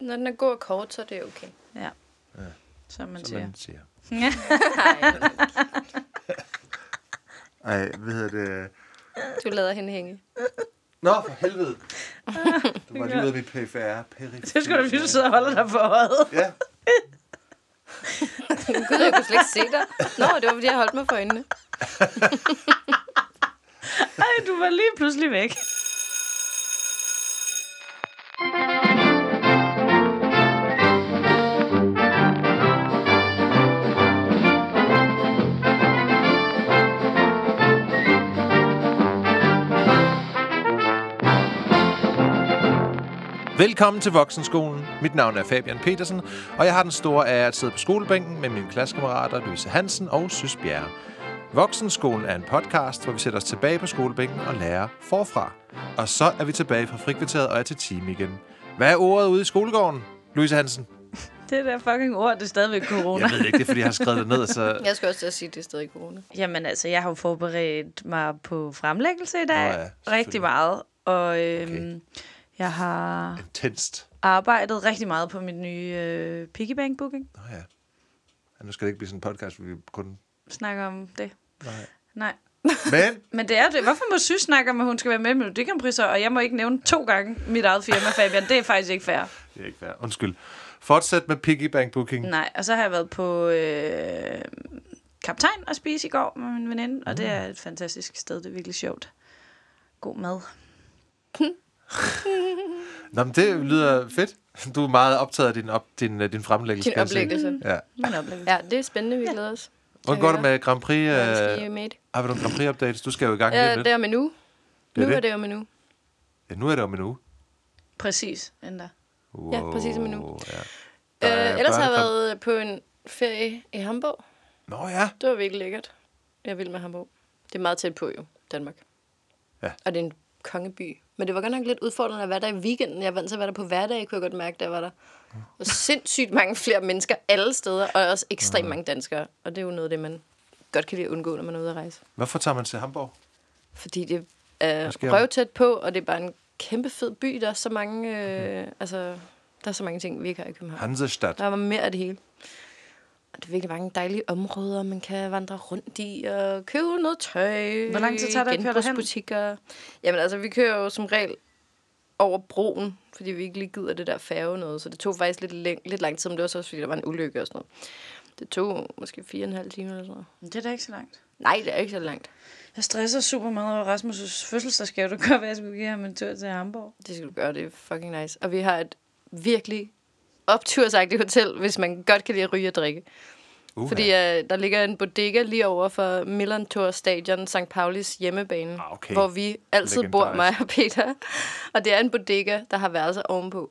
Når den er god og kort, så er det okay. Ja. Som man som siger. man siger. Ja. Ej, hvad hedder det? Du lader hende hænge. Nå, for helvede. Du var lige af mit PFR. Det skulle du sidder og holder dig for øjet. Ja, Gud, jeg kunne slet ikke se dig. Nå, det var fordi, jeg holdt mig for øjnene. Ej, du var lige pludselig væk. Velkommen til Voksenskolen. Mit navn er Fabian Petersen, og jeg har den store ære at sidde på skolebænken med mine klassekammerater Louise Hansen og Søs Bjerre. Voksenskolen er en podcast, hvor vi sætter os tilbage på skolebænken og lærer forfra. Og så er vi tilbage fra frikvarteret og er til time igen. Hvad er ordet ude i skolegården, Louise Hansen? Det der fucking ord, det er stadigvæk corona. Jeg ved ikke, det er, fordi jeg har skrevet det ned, så... Jeg skal også til at sige, at det er stadig corona. Jamen altså, jeg har jo forberedt mig på fremlæggelse i dag. Nå ja, rigtig meget. Og øhm, Okay. Jeg har Intenst. arbejdet rigtig meget på min nye øh, piggybank booking. Nå ja. ja. Nu skal det ikke blive sådan en podcast, hvor vi kun... Snakker om det. Nej. Nej. Men Men det er det. Hvorfor må Sys snakke om, at hun skal være med i Melodi og jeg må ikke nævne to gange mit eget firma, Fabian. Det er faktisk ikke fair. det er ikke fair. Undskyld. Fortsæt med piggy bank booking. Nej, og så har jeg været på øh, Kaptajn og spise i går med min veninde, og det er et fantastisk sted. Det er virkelig sjovt. God mad. Nå, men det lyder fedt. Du er meget optaget af din, op, din, øh, din fremlæggelse. Din oplæggelse. Ja. Min oplevelse. Ja, det er spændende, vi glæder os. Hvordan går det med Grand Prix? I Øh, har vi nogle Grand Prix updates? Du skal jo i gang Ja, lidt. det er om en uge. Det er Nu det. er det om en uge. Ja, nu er det om en uge. Præcis, endda. Wow, Ja, præcis om en uge. Ja. Øh, ellers har jeg været på en ferie i Hamburg. Nå ja. Det var virkelig lækkert. Jeg vil med Hamburg. Det er meget tæt på jo, Danmark. Ja. Og det er en kongeby. Men det var godt nok lidt udfordrende at være der i weekenden. Jeg er vant til at være der på hverdag, kunne jeg godt mærke, jeg var der. Og sindssygt mange flere mennesker alle steder, og også ekstremt mange danskere. Og det er jo noget af det, man godt kan lide at undgå, når man er ude at rejse. Hvorfor tager man til Hamburg? Fordi det er der? røvtæt på, og det er bare en kæmpe fed by. Der er så mange, øh, altså, der er så mange ting, vi ikke har i København. Hansestadt. Der var mere af det hele. Og det er virkelig mange dejlige områder, man kan vandre rundt i og købe noget tøj. Hvor lang tid tager det at køre derhen? Genbrugsbutikker. Jamen altså, vi kører jo som regel over broen, fordi vi ikke lige gider det der færge noget. Så det tog faktisk lidt, læng- lidt lang tid, men det var så også, fordi der var en ulykke og sådan noget. Det tog måske fire og en halv time eller sådan noget. Det er da ikke så langt. Nej, det er ikke så langt. Jeg stresser super meget over Rasmus' fødselsdagsgave. Det gør, at jeg skulle give ham en tur til Hamburg. Det skal du gøre, det er fucking nice. Og vi har et virkelig optursagtigt hotel, hvis man godt kan lide at ryge og drikke. Uh, Fordi øh, der ligger en bodega lige over for Milan Tour Stadion, St. Paulis hjemmebane, Ah, okay. hvor vi altid bor, mig og Peter. Og det er en bodega, der har værelser ovenpå.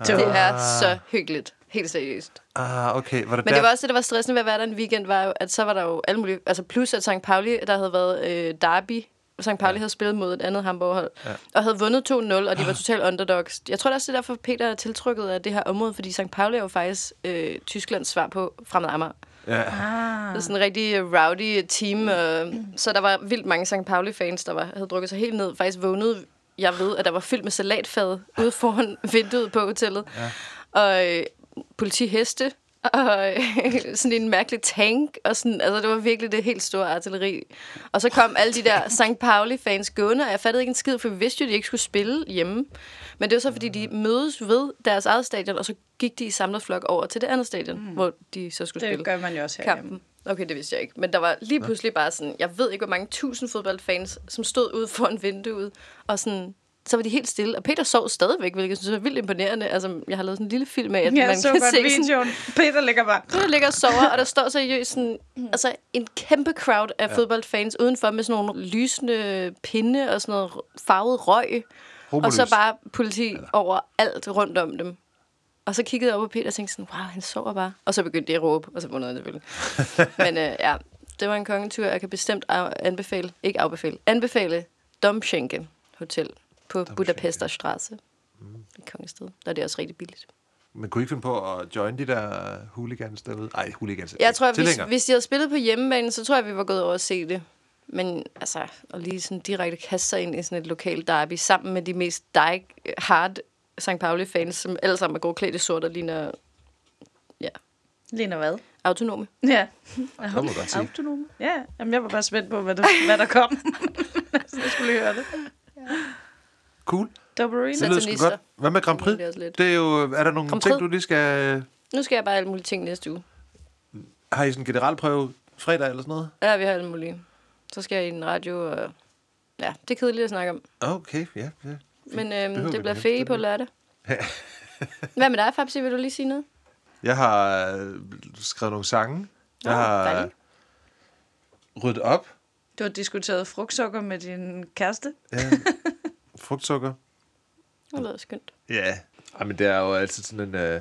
Ah. Det er så hyggeligt. Helt seriøst. Ah, okay. Var det Men der? det var også det, der var stressende ved at være der en weekend, var jo, at så var der jo alle mulige... Altså plus, at St. Pauli, der havde været øh, derby. St. Pauli ja. havde spillet mod et andet Hamburg-hold. Ja. Og havde vundet 2-0, og de var totalt underdogs. Jeg tror det også, det er derfor, Peter er tiltrykket af det her område, fordi St. Pauli er jo faktisk øh, Tysklands svar på Fremad Amager. Ja. Det er sådan en rigtig øh, rowdy team. Og, så der var vildt mange St. Pauli-fans, der var, havde drukket sig helt ned. Faktisk vågnede jeg ved, at der var fyldt med salatfad ude foran vinduet på hotellet. Ja. Og øh, politiheste. Og øh, sådan en mærkelig tank. Og sådan, altså, det var virkelig det helt store artilleri. Og så kom alle de der St. Pauli-fans gående, og jeg fattede ikke en skid, for vi vidste jo, at de ikke skulle spille hjemme. Men det var så, fordi de mødes ved deres eget stadion, og så gik de i samlet flok over til det andet stadion, mm. hvor de så skulle spille Det gør man jo også herhjemme. kampen. Okay, det vidste jeg ikke. Men der var lige pludselig bare sådan, jeg ved ikke, hvor mange tusind fodboldfans, som stod ude foran vinduet, og sådan, så var de helt stille. Og Peter sov stadigvæk, hvilket jeg synes var vildt imponerende. Altså, jeg har lavet sådan en lille film af, at Jeg man så kan godt se sådan, videoen. Peter ligger bare... der ligger og sover, og der står seriøst sådan, altså en kæmpe crowd af ja. fodboldfans udenfor med sådan nogle lysende pinde og sådan noget farvet røg. Og så bare politi over alt rundt om dem. Og så kiggede jeg op på Peter og tænkte sådan, wow, han sover bare. Og så begyndte de at råbe, og så vundet jeg selvfølgelig. Men øh, ja, det var en kongetur. Jeg kan bestemt anbefale, ikke afbefale, anbefale Domschenke Hotel på Budapester Straße. Mm. Et kongested. Der er det også rigtig billigt. Men kunne I ikke finde på at join de der hooligans derude? Nej, hooligans. Jeg tror, at hvis, hvis de havde spillet på hjemmebane, så tror jeg, vi var gået over at se det. Men altså, at lige sådan direkte kaste sig ind i sådan et lokalt derby, sammen med de mest die hard St. Pauli-fans, som alle sammen er gode klædt i sort og ligner ja, Ligner hvad? autonome. Ja. Det må godt sige. Autonom. Ja, Jamen, jeg var bare spændt på, hvad der, hvad der kom. Så jeg skulle lige høre det. Cool. Dobberine. Det lyder sgu godt. Hvad med Grand Prix? Det er. Det er jo, er der nogle Grand ting, du lige skal... Nu skal jeg bare alle mulige ting næste uge. Har I sådan en generalprøve fredag eller sådan noget? Ja, vi har alle mulige. Så skal jeg i en radio, og ja, det er kedeligt at snakke om. Okay, ja. ja. Men øhm, det bliver det på lørdag. Hvad med dig, Fabsi? Vil du lige sige noget? Jeg har øh, skrevet nogle sange. Jeg Nå, har dejligt. ryddet op. Du har diskuteret frugtsukker med din kæreste. Ja. Frugtsukker. Det lyder skønt. Ja. Ej, men det er jo altid sådan en, øh,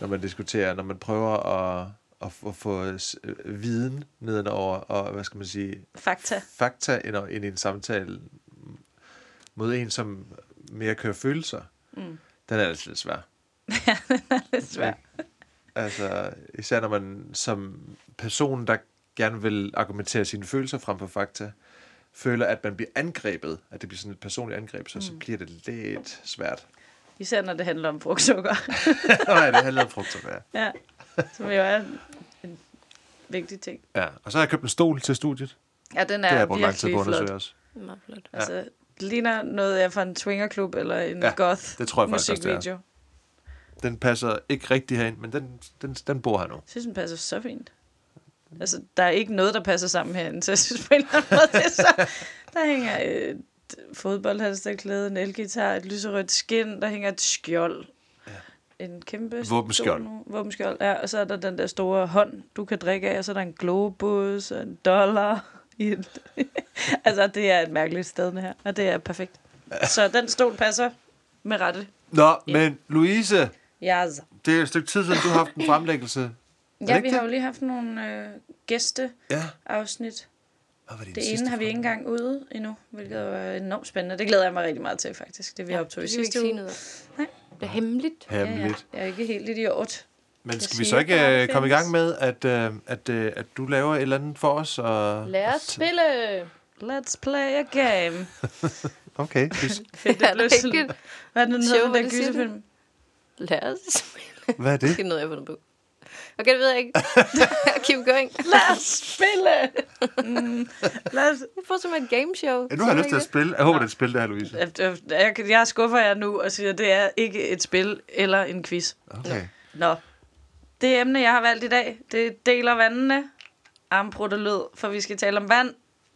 når man diskuterer, når man prøver at, at, få- få s- øh, viden nedenover, og hvad skal man sige, Fakta. fakta ind, ind i en samtale mod en, som mere kører følelser. Mm. Den er altid lidt svær. Lidt svært. Altså, især når man som person, der gerne vil argumentere sine følelser frem for fakta, føler, at man bliver angrebet, at det bliver sådan et personligt angreb, så, mm. så bliver det lidt svært. Især når det handler om frugtsukker. Nej, det handler om frugtsukker, ja. ja. Som jo er en, en vigtig ting. ja. Og så har jeg købt en stol til studiet. Ja, den Det har er jeg brugt lang tid på at undersøge flot. også. Meget flot. Altså, det ligner noget af fra en swingerklub eller en Ja, goth det tror jeg faktisk også, det er. musikvideo. Den passer ikke rigtig herind, men den, den, den bor her nu. Jeg synes, den passer så fint. Altså, der er ikke noget, der passer sammen herinde, så jeg synes på en eller anden måde, det så... Der hænger et fodboldhalsterklæde, en elgitar, et lyserødt skin, der hænger et skjold. Ja. En kæmpe... Våbenskjold. Våbenskjold, ja. Og så er der den der store hånd, du kan drikke af, og så er der en globus og en dollar. I et... altså, det er et mærkeligt sted, det her. Og det er perfekt. Så den stol passer med rette. Nå, men Louise, Ja, det er et stykke tid siden, du har haft en fremlæggelse. Det ja vi har det? jo lige haft nogle øh, gæsteafsnit. Ja. Var Det sidste ene har vi ikke engang ude endnu, hvilket er enormt spændende. Det glæder jeg mig rigtig meget til, faktisk. Det vi ja, optog i det sidste uge. noget. Nej. Det er hemmeligt. Hemmeligt. Ja, ja. Jeg er ikke helt idiot. Men skal vi så ikke det øh, komme i gang med, at, øh, at, øh, at du laver et eller andet for os? Og... Lad os spille. Let's play a game. Okay. Fedt, Er det ikke Hvad er det, den hedder, den der det det? gyserfilm? Lad os spille. Hvad er det? Det er noget, jeg har fundet på. Okay, det ved jeg ikke. Keep going. Lad os spille! mm, lad os... Jeg får som et gameshow. Ja, nu har jeg lyst til at spille. Jeg håber, det er et spil, det her, Louise. Jeg, jeg, jeg skuffer jer nu og siger, at det er ikke et spil eller en quiz. Okay. Nå. Det emne, jeg har valgt i dag, det deler vandene. Armbrudtelød, for vi skal tale om vand.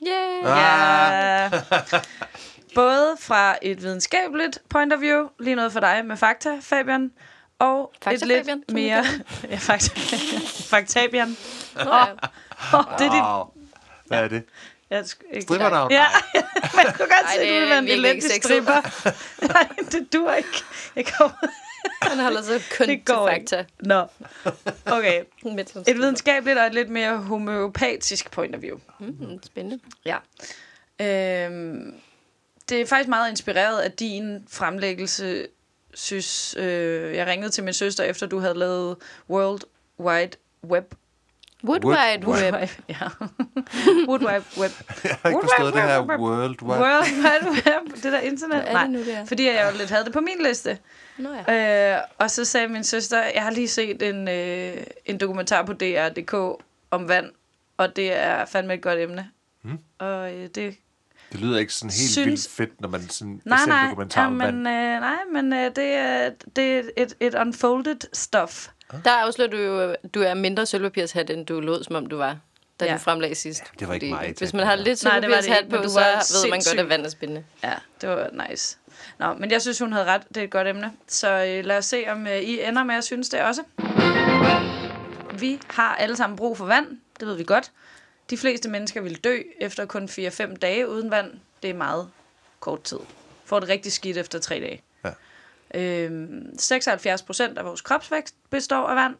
Yeah. Ah. Ja. Både fra et videnskabeligt point of view, lige noget for dig med fakta, Fabian, og Fakta, et lidt Fabian, mere... ja, fakta, Faktabian. Nå, ja. Oh, det er dit... Hvad er det? Jeg sk- ikke Strippernavn? Ja, man kunne godt se, det at du er ville være en ikke elendig stripper. Nej, det dur ikke. Jeg kommer... Han holder sig kun Det til går ikke. fakta. Nå, okay. Et videnskabeligt og et lidt mere homeopatisk point of view. Mm, spændende. Ja. Øhm, det er faktisk meget inspireret af din fremlæggelse, synes øh, Jeg ringede til min søster, efter du havde lavet World Wide Web. Wood Wood- Wide Web. Web. Ja. World Wide Web. Jeg har ikke World forstået det Wide her Web. World Wide. World Wide Web. Det der internet. Hvad er det nu, det er? Fordi jeg jo lidt havde det på min liste. Nå ja. Øh, og så sagde min søster, jeg har lige set en, øh, en dokumentar på DR.dk om vand, og det er fandme et godt emne. Mm. Og øh, det... Det lyder ikke sådan helt Synes- vildt fedt, når man sådan Nej, ser en nej, dokumentar ja, om men, vand. øh, nej, men øh, det, er, det er et, et unfolded stuff. Der afslører du jo, du er mindre sølvpapirshat, end du lod, som om du var, da Ja. du fremlagde sidst. Det var ikke mig, Hvis man har lidt sølvpapirshat på, så ved man godt, at vand er spændende. Ja, det var nice. Nå, men jeg synes, hun havde ret. Det er et godt emne. Så øh, lad os se, om øh, I ender med at synes det også. Vi har alle sammen brug for vand. Det ved vi godt. De fleste mennesker vil dø efter kun 4-5 dage uden vand. Det er meget kort tid. Får det rigtig skidt efter 3 dage. Ja. Øhm, 76 procent af vores kropsvækst består af vand.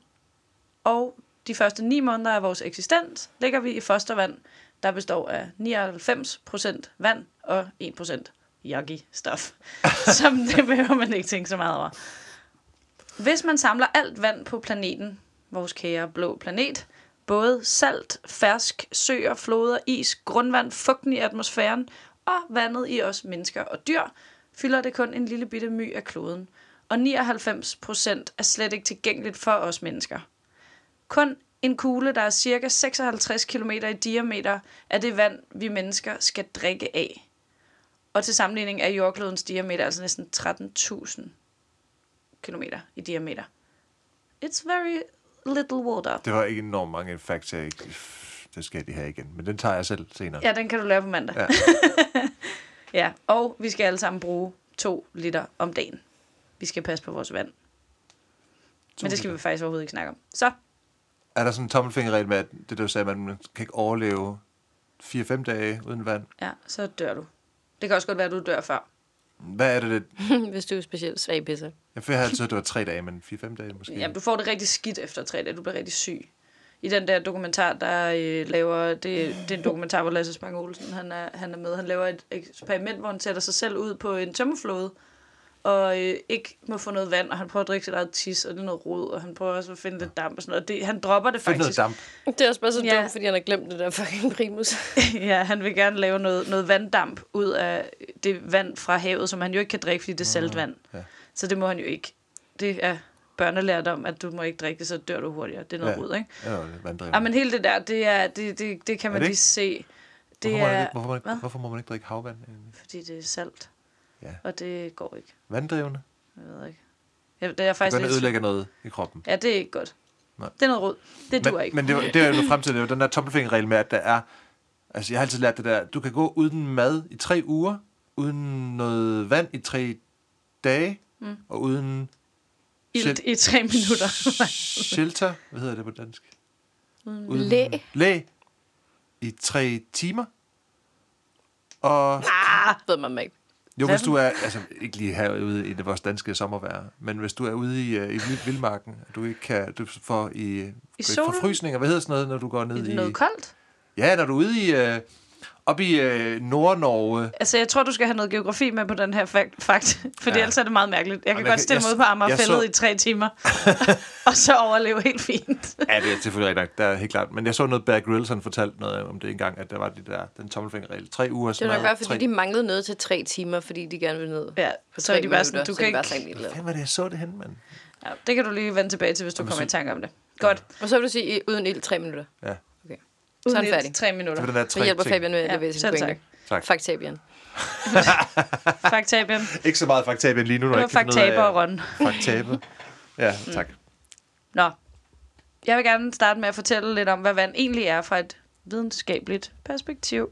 Og de første 9 måneder af vores eksistens ligger vi i fostervand, der består af 99 procent vand og 1 procent yucky stuff. Som det behøver man ikke tænke så meget over. Hvis man samler alt vand på planeten, vores kære blå planet, både salt, fersk, søer, floder, is, grundvand, fugten i atmosfæren og vandet i os mennesker og dyr, fylder det kun en lille bitte my af kloden. og 99 procent er slet ikke tilgængeligt for os mennesker. Kun en kugle, der er cirka 56 km i diameter, er det vand, vi mennesker skal drikke af. Og til sammenligning er jordklodens diameter altså næsten 13.000 km i diameter. It's very little water. Det var ikke enormt mange facts, jeg ikke... Det skal de have igen, men den tager jeg selv senere. Ja, den kan du lære på mandag. Ja. ja, og vi skal alle sammen bruge 2 liter om dagen. Vi skal passe på vores vand. Men det skal vi faktisk overhovedet ikke snakke om. Så, Er der sådan en tommelfingerregel med, at det du sagde, at man kan ikke overleve 4-5 dage uden vand? ja, så dør du. Det kan også godt være, at du dør før. Hvad er det, det Hvis du er specielt svag pisser. Jeg føler altid, at det var 3 dage, men 4-5 dage måske. Jamen, du får det rigtig skidt efter tre dage. Du bliver rigtig syg. I den der dokumentar, der øh, laver... Det, det er en dokumentar, hvor Lasse Spang Olsen han er, han er med. Han laver et eksperiment, hvor han sætter sig selv ud på en tømmerflåde, og øh, ikke må få noget vand, og han prøver at drikke sit eget tis, og det er noget rod, og han prøver også at finde lidt damp og sådan noget. Det, han dropper det Find noget faktisk. damp. Det er også bare så Ja. dumt, fordi han har glemt det der fucking primus. ja, han vil gerne lave noget, noget vanddamp ud af det vand fra havet, som han jo ikke kan drikke, fordi det er saltvand. ja. Så det må han jo ikke. Det er børnelærdom, at du må ikke drikke det, så dør du hurtigere. Det er noget Ja. rod, ikke? Ja, er vanddrivende. Ja, men hele det der, det, er, det, det, det kan man det lige ikke? se. Det hvorfor, må man er, ikke, hvorfor, man, hvorfor må man ikke drikke havvand? egentlig? fordi det er salt. Ja. Og det går ikke. Vanddrivende? Jeg ved ikke. Jeg, det er Det faktisk lidt... ødelægger noget i kroppen. Ja, det er ikke godt. Nej. Det er noget rod. Det men, ikke. Men det, var- det er jo frem til, det er jo den der tommelfingerregel med, at der er... Altså, jeg har altid lært det der, du kan gå uden mad i tre uger, uden noget vand i tre dage, mm. og uden Ilt i tre minutter. shelter, hvad hedder det på dansk? Uden Læ. Læ i tre timer. Og Ved man ikke. Jo, hvis du er, altså ikke lige herude i det vores danske sommervejr, men hvis du er ude i, uh, i vild- vildmarken, du ikke kan, du får i, I solen? forfrysninger, hvad hedder sådan noget, når du går ned i... noget koldt? Ja, når du er ude i, uh, op i uh, Nord-Norge, Altså, jeg tror, du skal have noget geografi med på den her fakt, fakt fordi Ja. ellers er det meget mærkeligt. Jeg kan godt stille mig ud på Amagerfældet så- i tre timer, og så overleve helt fint. Ja, det er selvfølgelig rigtigt. Der er helt klart. Men jeg så noget, Bear Grylls han fortalte noget om det engang, at der var de der, den tommelfingerregel. Tre uger Det var nok bare, fordi de manglede noget til tre timer, fordi de gerne ville ned. Ja, på så er tre de bare sådan, du så kan ikke- Hvad var det, jeg så det hen, mand? Ja, det kan du lige vende tilbage til, hvis du Jamen, kommer i tanke om det. Godt. Og så vil du sige, uden ild, tre minutter. Ja. Okay. Så er han Uden færdig. et- Tre Det minutter. var den der Så tre hjælper ting. Fabian med at Ja, levere sin pointe. tak. Faktabian. Faktabian. Ikke så meget faktabian lige nu, når Det jeg ikke kan finde og af- Ron. Faktaber. Ja, tak. Nå. Jeg vil gerne starte med at fortælle lidt om, hvad vand egentlig er fra et videnskabeligt perspektiv.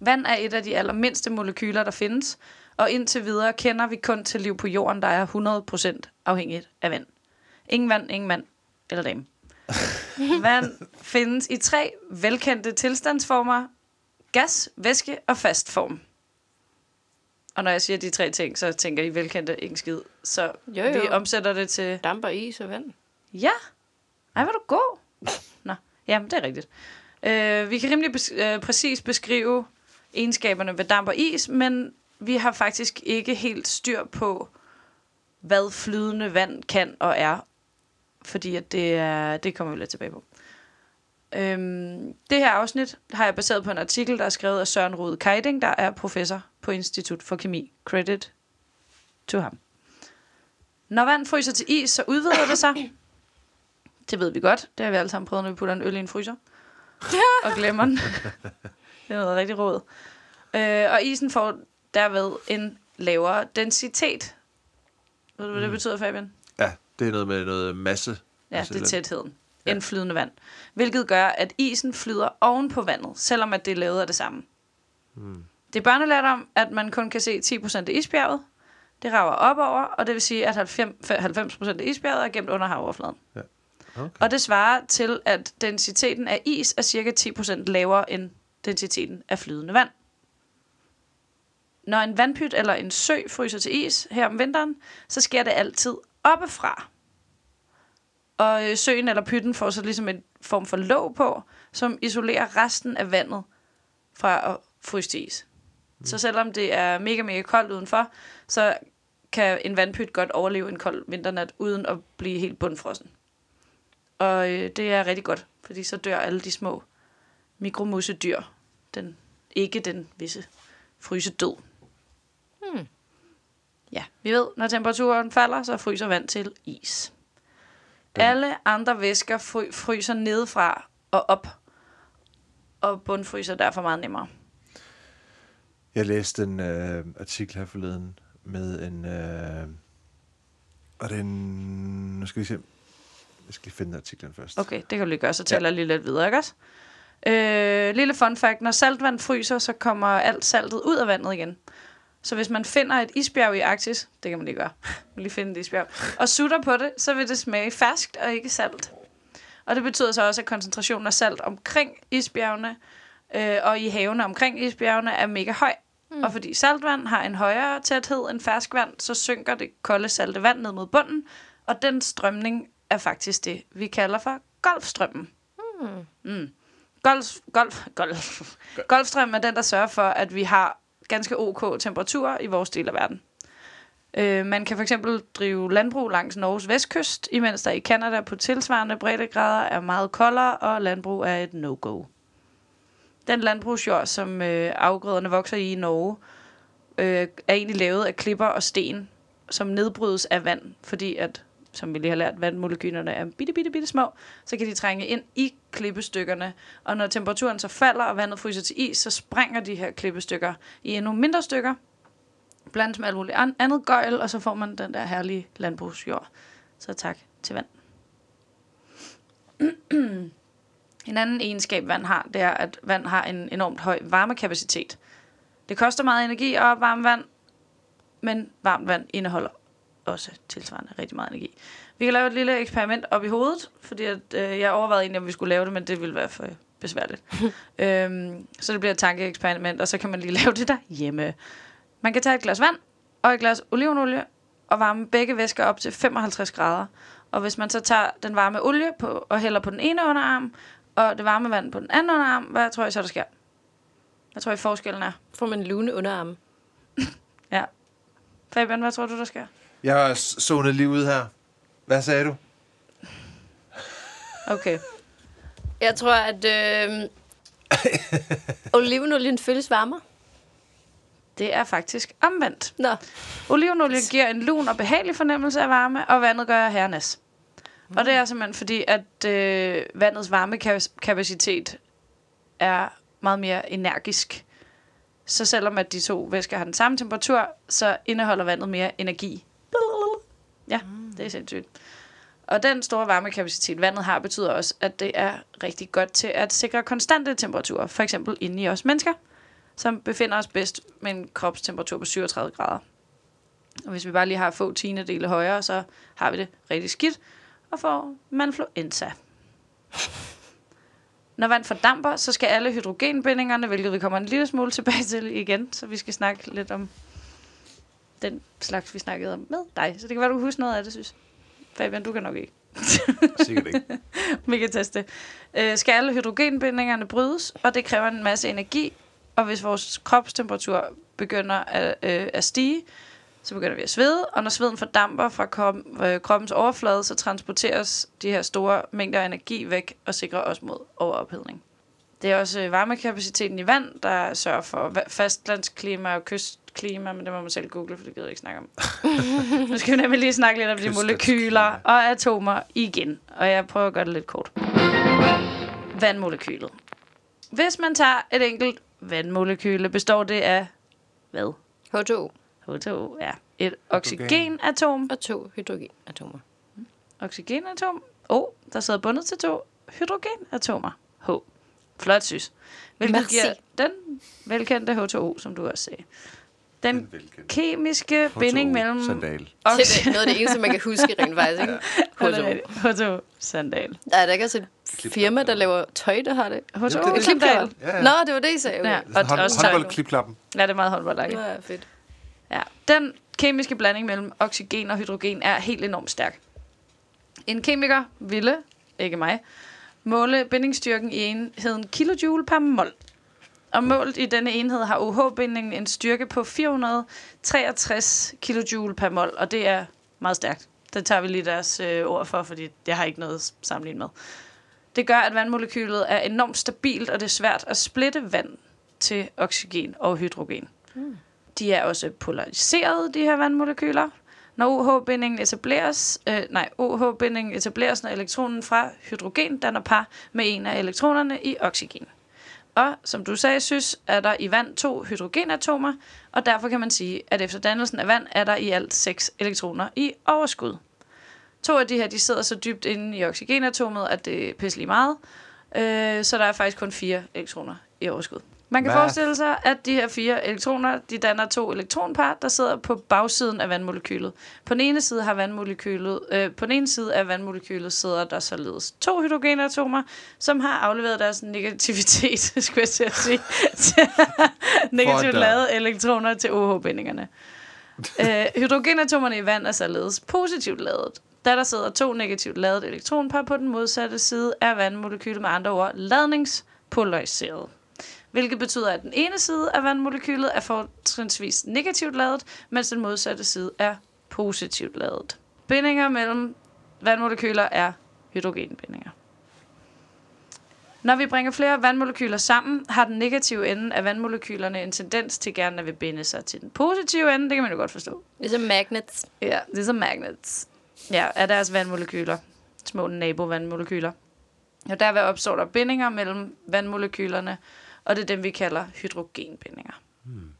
Vand er et af de allermindste molekyler, der findes, og indtil videre kender vi kun til liv på jorden, der er 100% afhængigt af vand. Ingen vand, ingen mand eller dame. Vand findes i tre velkendte tilstandsformer. Gas, væske og fast form. Og når jeg siger de tre ting, så tænker I velkendte ikke en skid. Så Jo, jo. vi omsætter det til Damper, is og vand. Ja. Ej, hvor du god. Nå, jamen, det er rigtigt. Øh, vi kan rimelig bes- øh, præcis beskrive egenskaberne ved damp og is, men vi har faktisk ikke helt styr på, hvad flydende vand kan og er, fordi at det, er, det kommer vi lidt tilbage på. Øhm, det her afsnit har jeg baseret på en artikel, der er skrevet af Søren Rude Keiding, der er professor på Institut for Kemi. Credit to ham. Når vand fryser til is, så udvider det sig. Det ved vi godt. Det har vi alle sammen prøvet, når vi putter en øl i en fryser. og glemmer den. det er noget rigtig råd. Øh, og isen får derved en lavere densitet. Ved du, hvad det betyder, Fabian? Ja, det er noget med noget masse. Ja, Altså, det er den- tætheden. End flydende vand. Hvilket gør, at isen flyder oven på vandet, selvom at det er lavet af det samme. Mm. Det er børnelært om, at man kun kan se 10% af isbjerget. Det rager op over, og det vil sige, at 90% 90% af isbjerget er gemt under havoverfladen. Okay. Og det svarer til, at densiteten af is er cirka 10% lavere end densiteten af flydende vand. Når en vandpyt eller en sø fryser til is her om vinteren, så sker det altid oppefra. Og øh, søen eller pytten får så ligesom en form for låg på, som isolerer resten af vandet fra at fryse til is. Mm. Så selvom det er mega, mega koldt udenfor, så kan en vandpyt godt overleve en kold vinternat, uden at blive helt bundfrossen. Og øh, det er rigtig godt, fordi så dør alle de små mikromussedyr. Den, ikke den visse frysedød. Ja, vi ved, når temperaturen falder, så fryser vand til is. Alle andre væsker fry- fryser nedefra og op, og bundfryser derfor meget nemmere. Jeg læste en øh, artikel her forleden med en... Øh, og det er en... Nu skal vi se. Jeg skal lige finde artiklen først. Okay, det kan du lige gøre, så tæller jeg lige lidt videre, ikke også? Øh, lille fun fact, når saltvand fryser, så kommer alt saltet ud af vandet igen. Så hvis man finder et isbjerg i Arktis, det kan man lige gøre, lige finde et isbjerg, og sutter på det, så vil det smage ferskt og ikke salt. Og det betyder så også, at koncentrationen af salt omkring isbjergene øh, og i havene omkring isbjergene er mega høj. Mm. Og fordi saltvand har en højere tæthed end ferskvand, så synker det kolde salte vand ned mod bunden, og den strømning er faktisk det, vi kalder for golfstrømmen. Mm. Golf, golf, golf. Golfstrøm er den, der sørger for, at vi har ganske ok temperaturer i vores del af verden. Øh, man kan for eksempel drive landbrug langs Norges vestkyst, imens der i Kanada på tilsvarende breddegrader er meget koldere, og landbrug er et no-go. Den landbrugsjord, som øh, afgrøderne vokser i i Norge, øh, er egentlig lavet af klipper og sten, som nedbrydes af vand, fordi at, som vi lige har lært, vandmolekylerne er bitte, bitte, bitte små, så kan de trænge ind i klippestykkerne. Og når temperaturen så falder, og vandet fryser til is, så springer de her klippestykker i endnu mindre stykker, blandt med alt muligt andet gøjl, og så får man den der herlige landbrugsjord. Så tak til vand. en anden egenskab, vand har, det er, at vand har en enormt høj varmekapacitet. Det koster meget energi at opvarme vand, men varmt vand indeholder også tilsvarende rigtig meget energi. Vi kan lave et lille eksperiment op i hovedet, fordi at, øh, jeg overvejede egentlig, om vi skulle lave det, men det ville være for besværligt. øhm, så det bliver et tankeeksperiment, og så kan man lige lave det der hjemme. Man kan tage et glas vand og et glas olivenolie og varme begge væsker op til 55 grader. Og hvis man så tager den varme olie på, og hælder på den ene underarm, og det varme vand på den anden underarm, hvad tror I så, der sker? Hvad tror I forskellen er? Får man lune underarme. Ja. Fabian, hvad tror du, der sker? Jeg zonet lige ud her. Hvad sagde du? Okay. Jeg tror, at øh, olivenolien føles varmere. Det er faktisk omvendt. Nå, Olivenolie giver en lun og behagelig fornemmelse af varme, og vandet gør hernes. Mm. Og det er simpelthen fordi, at øh, vandets varmekapacitet er meget mere energisk. Så selvom at de to væsker har den samme temperatur, så indeholder vandet mere energi. Ja, det er sindssygt. Og den store varmekapacitet, vandet har, betyder også, at det er rigtig godt til at sikre konstante temperaturer. For eksempel inde i os mennesker, som befinder os bedst med en kropstemperatur på 37 grader. Og hvis vi bare lige har få tiendedele højere, så har vi det rigtig skidt og får manfluenza. Når vand fordamper, så skal alle hydrogenbindingerne, hvilket vi kommer en lille smule tilbage til igen, så vi skal snakke lidt om den slags, vi snakkede om med dig. Så det kan være, du kan huske noget af det, synes Fabian, du kan nok ikke. Sikkert ikke. Vi kan teste. Øh, skal alle hydrogenbindingerne brydes, og det kræver en masse energi, og hvis vores kropstemperatur begynder at, øh, at stige, så begynder vi at svede, og når sveden fordamper fra krop, øh, kroppens overflade, så transporteres de her store mængder energi væk og sikrer os mod overophedning. Det er også øh, varmekapaciteten i vand, der sørger for fastlandsklima og kystklima, men det må man selv google, for det gider jeg ikke snakke om. nu skal vi nemlig lige snakke lidt om de molekyler og atomer igen, og jeg prøver at gøre det lidt kort. Vandmolekylet. Hvis man tager et enkelt vandmolekyle, består det af hvad? H2O H2O, ja. Et oxygenatom. og to hydrogenatomer. Oxygenatom. O, der sidder bundet til to hydrogenatomer. H. Flot, synes. Hvilket Merci. giver den velkendte H2O, som du også sagde. Den kemiske binding mellem Sandal. Det er noget af det eneste, man kan huske rent faktisk, ikke? H2O. H2O sandal. Der er der ikke også et firma, der laver tøj, der har det? H2O det er sandal. Ja, ja. Nå, det var det, I sagde. Okay. Ja, Ja. og Hånd, også håndboldklipklappen. Ja, det er meget håndboldagtigt. Ja, fedt. Ja. Den kemiske blanding mellem oxygen og hydrogen er helt enormt stærk. En kemiker ville, ikke mig, måle bindingsstyrken i enheden kilojoule per mol. Og målt i denne enhed har OH-bindingen en styrke på 463 kilojoule per mol, og det er meget stærkt. Det tager vi lige deres øh, ord for, fordi jeg har ikke noget at sammenligne med. Det gør, at vandmolekylet er enormt stabilt, og det er svært at splitte vand til oxygen og hydrogen. De er også polariserede, de her vandmolekyler. Når OH-bindingen etableres, øh, nej, OH-bindingen etableres, når elektronen fra hydrogen danner par med en af elektronerne i oxygen. Og som du sagde, synes, er der i vand to hydrogenatomer, og derfor kan man sige, at efter dannelsen af vand er der i alt seks elektroner i overskud. To af de her, de sidder så dybt inde i oxygenatomet, at det er pisselig meget, øh, så der er faktisk kun fire elektroner i overskud. Man kan Hvad? forestille sig, at de her fire elektroner, de danner to elektronpar, der sidder på bagsiden af vandmolekylet. På den ene side har vandmolekylet, øh, på den ene side af vandmolekylet sidder der således to hydrogenatomer, som har afleveret deres negativitet, skulle jeg til at sige, til negativt da. lavede elektroner til OH-bindingerne. øh, hydrogenatomerne i vand er således positivt lavet. Da der sidder to negativt lavede elektronpar på den modsatte side, er vandmolekylet med andre ord ladningspolariseret. Hvilket betyder, at den ene side af vandmolekylet er fortrinsvis negativt lavet, mens den modsatte side er positivt lavet. Bindinger mellem vandmolekyler er hydrogenbindinger. Når vi bringer flere vandmolekyler sammen, har den negative ende af vandmolekylerne en tendens til gerne at vil binde sig til den positive ende. Det kan man jo godt forstå. Ligesom magnets. Ja, ligesom magnets. Ja, af deres vandmolekyler. Små nabo-vandmolekyler. Og derved opstår der bindinger mellem vandmolekylerne, og det er dem, vi kalder hydrogenbindinger. Hmm.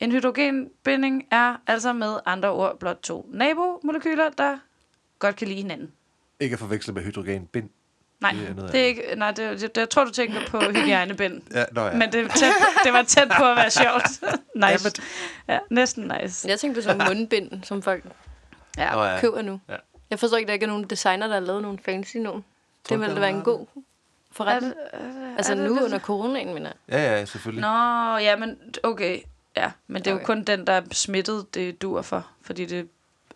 En hydrogenbinding er altså med andre ord blot to nabomolekyler, der godt kan lide hinanden. Ikke at forveksle med hydrogenbind. Nej, Det er det er ikke, nej det, det, jeg tror, du tænker på hygiejnebind. Ja, nå ja. Men det, tæt, det var tæt på at være sjovt. nice. Ja, næsten nice. Jeg tænkte på sådan mundbind, som folk Ja. Nå ja. køber nu. Ja. Jeg forstår ikke, at der ikke er nogen designer, der har lavet nogen fancy nogen. Det ville da være en er god Er det, Altså er det nu det? under coronaen, mener jeg. Ja, ja, selvfølgelig. Nå, ja, men okay. Ja, men det er jo Okay. kun den, der er smittet, det dur for. Fordi det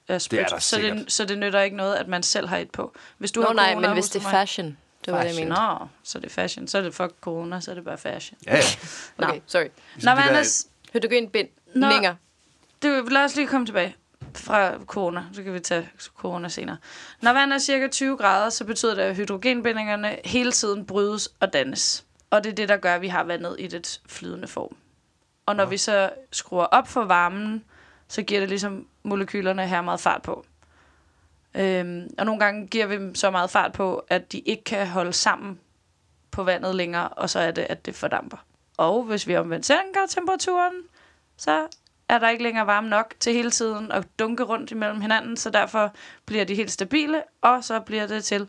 er spyt. Det er der så, det, så det nytter ikke noget, at man selv har et på. Hvis du Nå har nej, corona men hvis det er fashion. Det var det, jeg Fashion. mente. Nå, så er det fashion. Så er det for corona, så er det bare fashion. Ja, ja. Nå. Okay, sorry. Nå, Ligesom men de der- Anders, Hydrogenbind. Nå. Ninger. det, lad os lige komme tilbage fra corona. Så kan vi tage corona senere. Når vand er cirka 20 grader, så betyder det, at hydrogenbindingerne hele tiden brydes og dannes. Og det er det, der gør, at vi har vandet i det flydende form. Og når Nå. vi så skruer op for varmen, så giver det ligesom molekylerne her meget fart på. Øhm, og nogle gange giver vi dem så meget fart på, at de ikke kan holde sammen på vandet længere, og så er det, at det fordamper. Og hvis vi omvendt sænker temperaturen, så er der ikke længere varme nok til hele tiden at dunke rundt imellem hinanden, så derfor bliver de helt stabile, og så bliver det til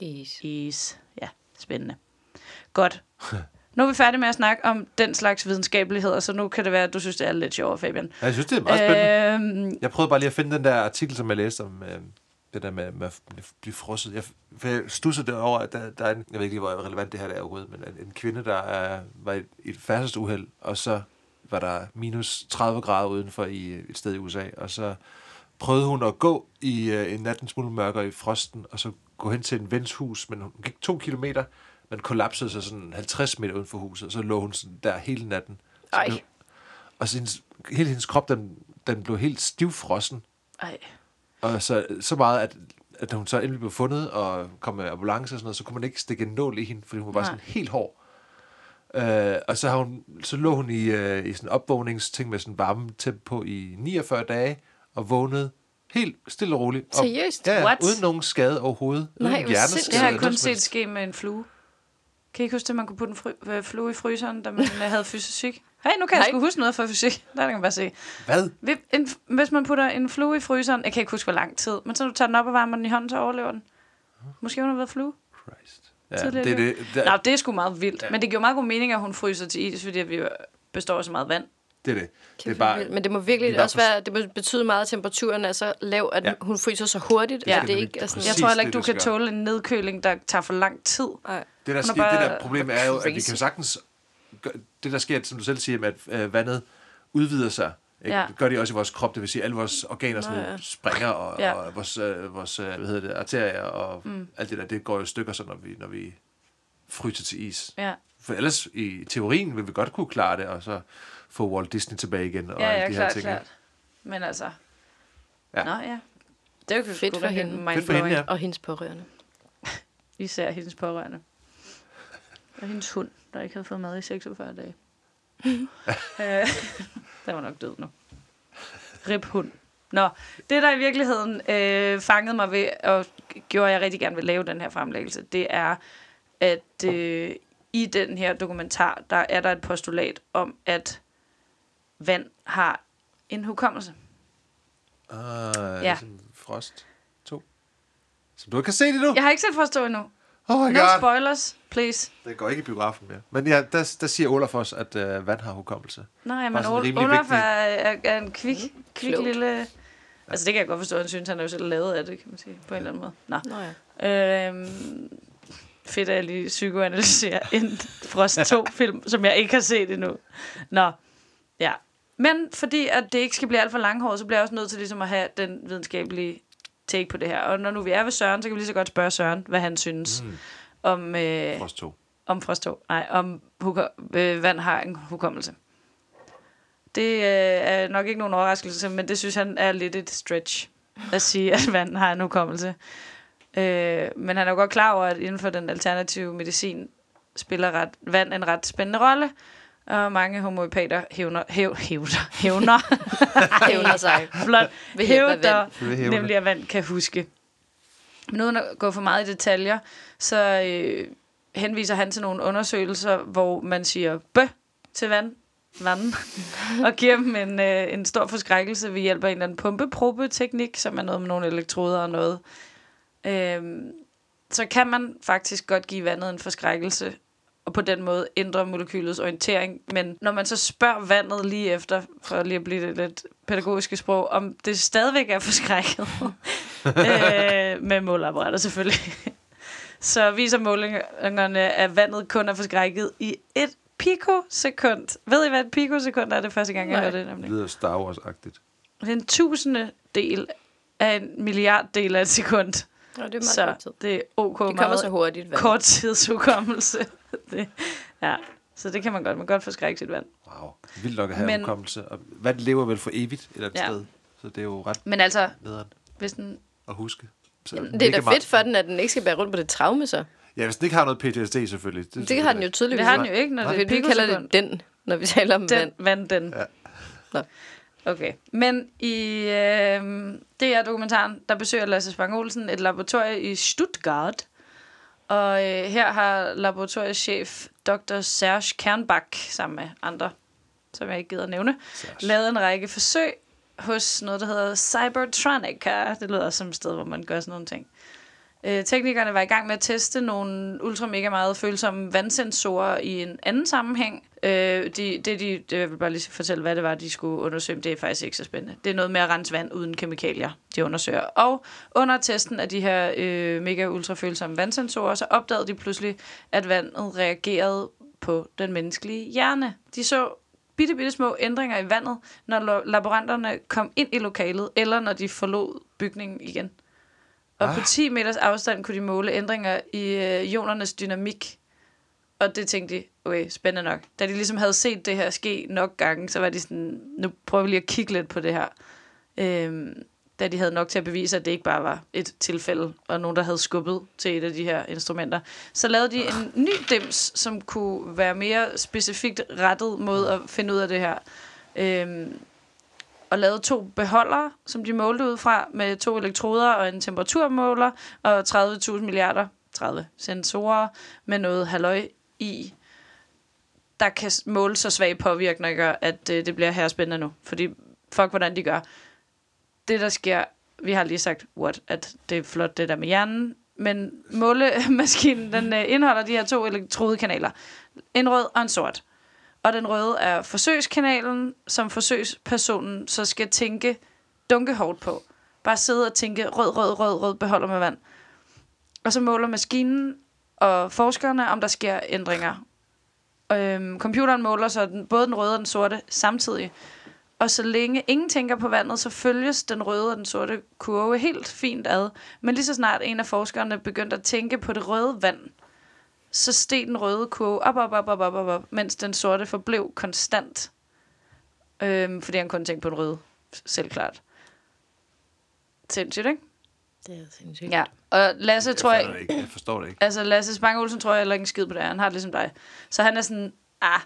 Is. is. Ja, spændende. Godt. Nu er vi færdige med at snakke om den slags videnskabeligheder, så nu kan det være, at du synes, det er lidt sjovere, Fabian. Jeg synes, det er meget spændende. Øhm, Jeg prøvede bare lige at finde den der artikel, som jeg læste om øh, det der med, med at blive frosset. Jeg, for jeg stussede derover, at der, der er en, jeg ved ikke lige, hvor relevant det her er overhovedet, men en, en kvinde, der er, var i et, et færdselsuheld, og så var der minus 30 grader udenfor i et sted i USA, og så prøvede hun at gå i øh, en natten smule mørkere i frosten, og så gå hen til en vens hus, men hun gik to kilometer, men kollapsede sig sådan 50 meter uden for huset, og så lå hun sådan der hele natten. Så Ej. blev- Og så hendes, hele hendes krop, den, den blev helt stivfrossen. ej, Og så, så meget, at, at hun så endelig blev fundet og kom med ambulance og sådan noget, så kunne man ikke stikke en nål i hende, fordi hun var bare Nej. sådan helt hård. Øh, og så, har hun, så lå hun i, øh, i sådan en opvågningsting med sådan varme temp på i 49 dage, og vågnede helt stille og roligt. op. Seriøst? Ja, What? uden nogen skade overhovedet. Nej, uden hjerneskade det har jeg eller kun set ske med en flue. Kan I ikke huske, at man kunne putte en fry- øh, flue i fryseren, da man øh, havde fysik? Hey, nu kan jeg Nej. sgu huske noget fra fysik. Der kan man bare se. Hvad? En, hvis man putter en flue i fryseren, jeg kan ikke huske, hvor lang tid, men så du tager den op og varmer den i hånden, så overlever den. Måske hun har været flue. Christ. Ja, Tidligere det, er det, det, Nå, det er sgu meget vildt. Ja. Men det giver meget god mening, at hun fryser til is, fordi vi består af så meget vand. det er det. Det er bare. Men det må vi virkelig var også for- være, det må betyde meget, at temperaturen er så lav, at Ja. hun fryser så hurtigt, Ja. ja. Det at det er ikke er sådan... præcis Jeg tror heller ikke, det, du det kan tåle en nedkøling, der tager for lang tid. Nej. Det der, er sker, bare det der problem er jo, at vi kan sagtens... Det der sker, som du selv siger, med at øh, vandet udvider sig. Ikke? Ja. Ja. Det gør det også i vores krop, det vil sige, at alle vores organer sådan, ja. springer, og, Ja. ja. og vores, øh, vores øh, hvad hedder det, arterier og Mm. alt det der, det går jo i stykker, så når vi, når vi fryser til is. Ja, For ellers, i teorien, vil vi godt kunne klare det, og så få Walt Disney tilbage igen, og ja, alle ja de her klart, ting. klart. Men altså... Ja. Nå, ja. Det er jo Fedt for hende. Fedt for hende, ja. Og hendes pårørende. Især hendes pårørende. Og hendes hund, der ikke havde fået mad i 46 dage. Øh, den var nok død nu. Rip hund. Nå, det der i virkeligheden øh, fangede mig ved, og gjorde jeg rigtig gerne vil lave den her fremlæggelse, det er, at øh, i den her dokumentar, der er der et postulat om, at vand har en hukommelse. Ah, Ja. ja. Ligesom Frost 2. Som du ikke kan se det nu? Jeg har ikke set forstå endnu. Oh my No god. spoilers, please. Det går ikke i biografen mere. Men ja, der, der siger Olaf også, at øh, vand har hukommelse. Nej, men Olaf vigtig- er, er, er en kvik, kvik Klogt. lille... Altså, det kan jeg godt forstå. Han synes, han er jo selv lavet af det, kan man sige, på en eller anden måde. Nå. Nå ja. Øhm, fedt, at jeg lige psykoanalyserer en Frost 2-film, som jeg ikke har set endnu. Nå, ja. Men fordi at det ikke skal blive alt for langhåret, så bliver jeg også nødt til ligesom at have den videnskabelige take på det her. Og når nu vi er ved Søren, så kan vi lige så godt spørge Søren, hvad han synes mm. om, øh, Frost 2. om Frost 2. Nej, om huko- øh, vand har en hukommelse. Det øh, er nok ikke nogen overraskelse, men det synes han er lidt et stretch at sige, at vand har en hukommelse. Øh, men han er jo godt klar over, at inden for den alternative medicin spiller ret, vand en ret spændende rolle. Og mange homopater hævner, hæv, hævder, hævner, Hævner sig. flot, Ved hævder, hævne. nemlig at vand kan huske. Men uden at gå for meget i detaljer, så øh, henviser han til nogle undersøgelser, hvor man siger bø til vand, vand og giver dem en, øh, en stor forskrækkelse ved hjælp af en eller anden pumpeprobe-teknik, som er noget med nogle elektroder og noget. Øhm, så kan man faktisk godt give vandet en forskrækkelse, og på den måde ændre molekylets orientering. Men når man så spørger vandet lige efter, for lige at blive det lidt pædagogiske sprog, om det stadigvæk er forskrækket, øh, med måleapparater selvfølgelig, så viser målingerne, at vandet kun er forskrækket i et pikosekund. Ved I, hvad et pikosekund er? Det er første gang, jeg Nej. hørte det Det nemlig. lyder Star Wars-agtigt. Det er en tusinde del af en milliard del af et sekund. Nå, det er meget Så tid. det er ok Det kommer meget så hurtigt. Vand. kort tidshukommelse. det, ja, så det kan man godt. Man kan godt forskrække sit vand. Wow. Vildt nok at have Men- hukommelse. Og vand lever vel for evigt et eller andet Ja. sted. Så det er jo ret Men altså, nederen hvis den... at huske. Så Det er da meget- fedt for den, at den ikke skal bære rundt på det traume, så. Ja, hvis den ikke har noget PTSD selvfølgelig. Det har den jo tydeligvis. Det har den jo ikke, når det er Vi, kalder det den, når vi taler om Den, vand. vand, den. Ja. Nå. Okay. Men i øh, DR-dokumentaren, der besøger Lasse Spang Olsen et laboratorie i Stuttgart. Og øh, her har laboratoriechef Dr. Serge Kernbach sammen med andre, som jeg ikke gider nævne, Serge. lavet en række forsøg hos noget, der hedder Cybertronica. Det lyder som et sted, hvor man gør sådan nogle ting. Øh, teknikerne var i gang med at teste nogle ultra mega meget følsomme vandsensorer i en anden sammenhæng. Øh, de, det, de, det, jeg vil bare lige fortælle, hvad det var, de skulle undersøge. Det er faktisk ikke så spændende. Det er noget med at rense vand uden kemikalier, de undersøger. Og under testen af de her øh, mega ultra følsomme vandsensorer, så opdagede de pludselig, at vandet reagerede på den menneskelige hjerne. De så bitte, bitte små ændringer i vandet, når laboranterne kom ind i lokalet, eller når de forlod bygningen igen. Og ah. på 10 meters afstand kunne de måle ændringer i øh, ionernes dynamik. Og det tænkte de, okay, spændende nok. Da de ligesom havde set det her ske nok gange, så var de sådan, nu prøver vi lige at kigge lidt på det her. Øhm, da de havde nok til at bevise, at det ikke bare var et tilfælde, og nogen, der havde skubbet til et af de her instrumenter. Så lavede de en ny dims, som kunne være mere specifikt rettet mod at finde ud af det her. Øhm, og lavede to beholdere, som de målte ud fra, med to elektroder og en temperaturmåler, og 30.000 milliarder, 30 sensorer, med noget halløj i, der kan måle så svag påvirkninger, at øh, det bliver her spændende nu. Fordi, fuck, hvordan de gør. Det, der sker, vi har lige sagt, what, at det er flot, det der med hjernen, men målemaskinen, den øh, indeholder de her to elektrodekanaler. En rød og en sort. Og den røde er forsøgskanalen, som forsøgspersonen så skal tænke dunkehårdt på. Bare sidde og tænke rød, rød, rød, rød, beholder med vand. Og så måler maskinen og forskerne, om der sker ændringer. Øhm, computeren måler så den, både den røde og den sorte samtidig. Og så længe ingen tænker på vandet, så følges den røde og den sorte kurve helt fint ad. Men lige så snart en af forskerne begyndte at tænke på det røde vand, så steg den røde kurve op, op, op, op, op, op, op mens den sorte forblev konstant. Øhm, fordi han kun tænkte på den røde, selvklart. Sindssygt, ikke? Det er sindssygt. Ja. Og Lasse, tror jeg, jeg, fatter det ikke. jeg forstår det ikke. altså Lasse Spang Olsen tror jeg heller ikke en skid på det her. Han har det ligesom dig. Så han er sådan, ah,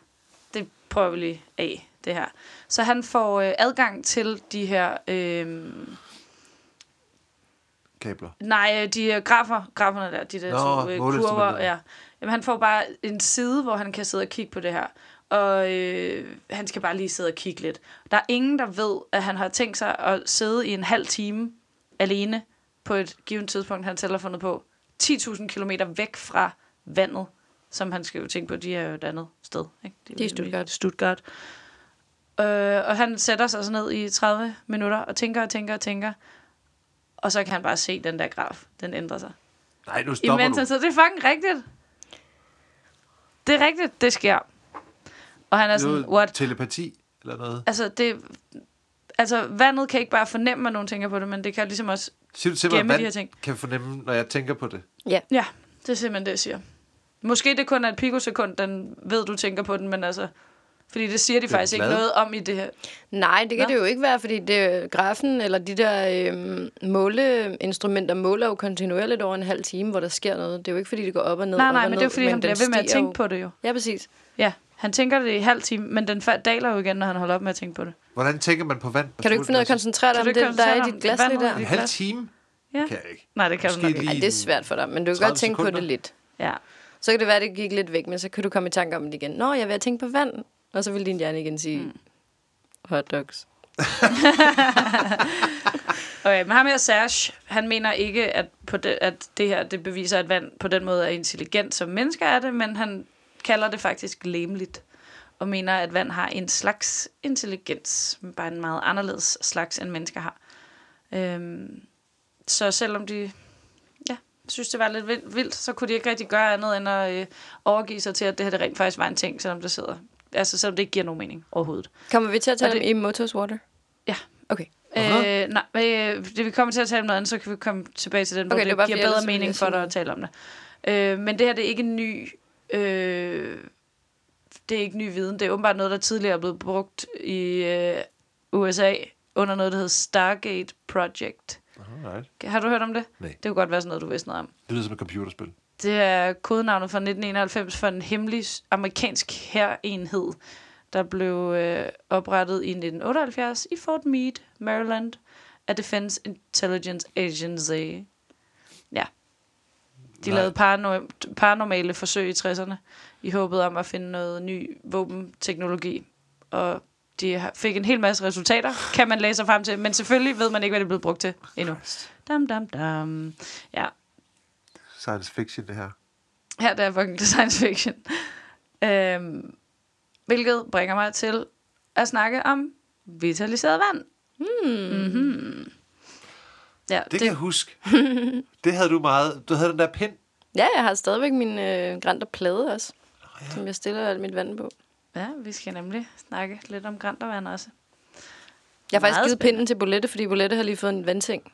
det prøver vi lige af det her. Så han får øh, adgang til de her... Øh, Kabler. Nej, de øh, grafer, graferne der, de der Nå, to øh, kurver. Ja. Jamen, han får bare en side, hvor han kan sidde og kigge på det her. Og øh, han skal bare lige sidde og kigge lidt. Der er ingen, der ved, at han har tænkt sig at sidde i en halv time alene på et givet tidspunkt, han selv har fundet på. 10.000 km væk fra vandet, som han skal jo tænke på, de er jo et andet sted. Ikke? De er i Stuttgart. Stuttgart. Øh, og han sætter sig så ned i 30 minutter og tænker og tænker og tænker. Og så kan han bare se den der graf. Den ændrer sig. Nej, nu stopper Imens du. han sidder. Det er fucking rigtigt. Det er rigtigt, det sker. Og han er sådan, what? Telepati eller noget. Altså, det, altså, vandet kan ikke bare fornemme, at nogen tænker på det, men det kan ligesom også... Siger du mig, gemme de her ting. kan fornemme, når jeg tænker på det? Ja, det er simpelthen det, jeg siger. Måske det kun er et pikosekund, den ved, du tænker på den, men altså... Fordi det siger de Det faktisk ikke glad. noget om i det her. Nej, det kan Nå. det jo ikke være, fordi det, grafen eller de der øhm, måleinstrumenter måler jo kontinuerligt over en halv time, hvor der sker noget. Det er jo ikke, fordi det går op og ned. Nej, nej, men ned, det er fordi, han bliver ved med at tænke jo. på det jo. Ja, præcis. Ja, han tænker det i halv time, men den daler jo igen, når han holder op med at tænke på det. Hvordan tænker man på vand? Kan du ikke finde ud af at koncentrere dig om ikke det, der er i dit glas lige der? En halv time? Ja. Kan jeg ikke. Nej, det kan Måske du nok ikke. Ej, det er svært for dig, men du kan 30 godt tænke på sekunder. det lidt. Ja. Så kan det være, at det gik lidt væk, men så kan du komme i tanke om det igen. Nå, jeg vil have tænkt på vand. Og så vil din hjerne igen sige, mm. hot dogs. Okay, men ham her Serge, han mener ikke, at, på det, at det her det beviser, at vand på den måde er intelligent, som mennesker er det, men han kalder det faktisk lemligt, og mener, at vand har en slags intelligens, men bare en meget anderledes slags, end mennesker har. Øhm, så selvom de ja, synes, det var lidt vildt, vildt, så kunne de ikke rigtig gøre andet, end at øh, overgive sig til, at det her det rent faktisk var en ting, selvom det sidder. Altså, selvom det ikke giver nogen mening overhovedet. Kommer vi til at tale det... det- i Motos Water? Ja. Okay. Øh, nej, øh, det vi kommer til at tale om noget andet, så kan vi komme tilbage til den, hvor Okay, okay, det det, bare, giver bedre mening for dig at tale om det. Øh, men det her, det er ikke en ny... Øh, det er ikke ny viden. Det er åbenbart noget, der tidligere er blevet brugt i øh, USA under noget, der hedder Stargate Project. Alright. Har du hørt om det? Nej. Det kunne godt være sådan noget, du vidste noget om. Det lyder som et computerspil. Det er kodenavnet fra 1991 for en hemmelig amerikansk hærenhed, der blev øh, oprettet i 1978 i Fort Meade, Maryland, af Defense Intelligence Agency. Ja. De Nej. lavede parano- paranormale forsøg i 60'erne i håbet om at finde noget ny våbenteknologi. Og de fik en hel masse resultater, kan man læse sig frem til. Men selvfølgelig ved man ikke, hvad det er blevet brugt til endnu. Dam, dam, dam. Ja, Science fiction, det her. her der er fucking science fiction. Øhm, hvilket bringer mig til at snakke om vitaliseret vand. Mm-hmm. Ja, Det, det kan jeg huske. det havde du meget. Du havde den der pind. Ja, jeg har stadigvæk min øh, og plade også, ja. som jeg stiller alt mit vand på. ja, vi skal nemlig snakke lidt om græntervand også. Jeg har faktisk givet spændende. pinden til Bolette, fordi Bolette har lige fået en vandseng.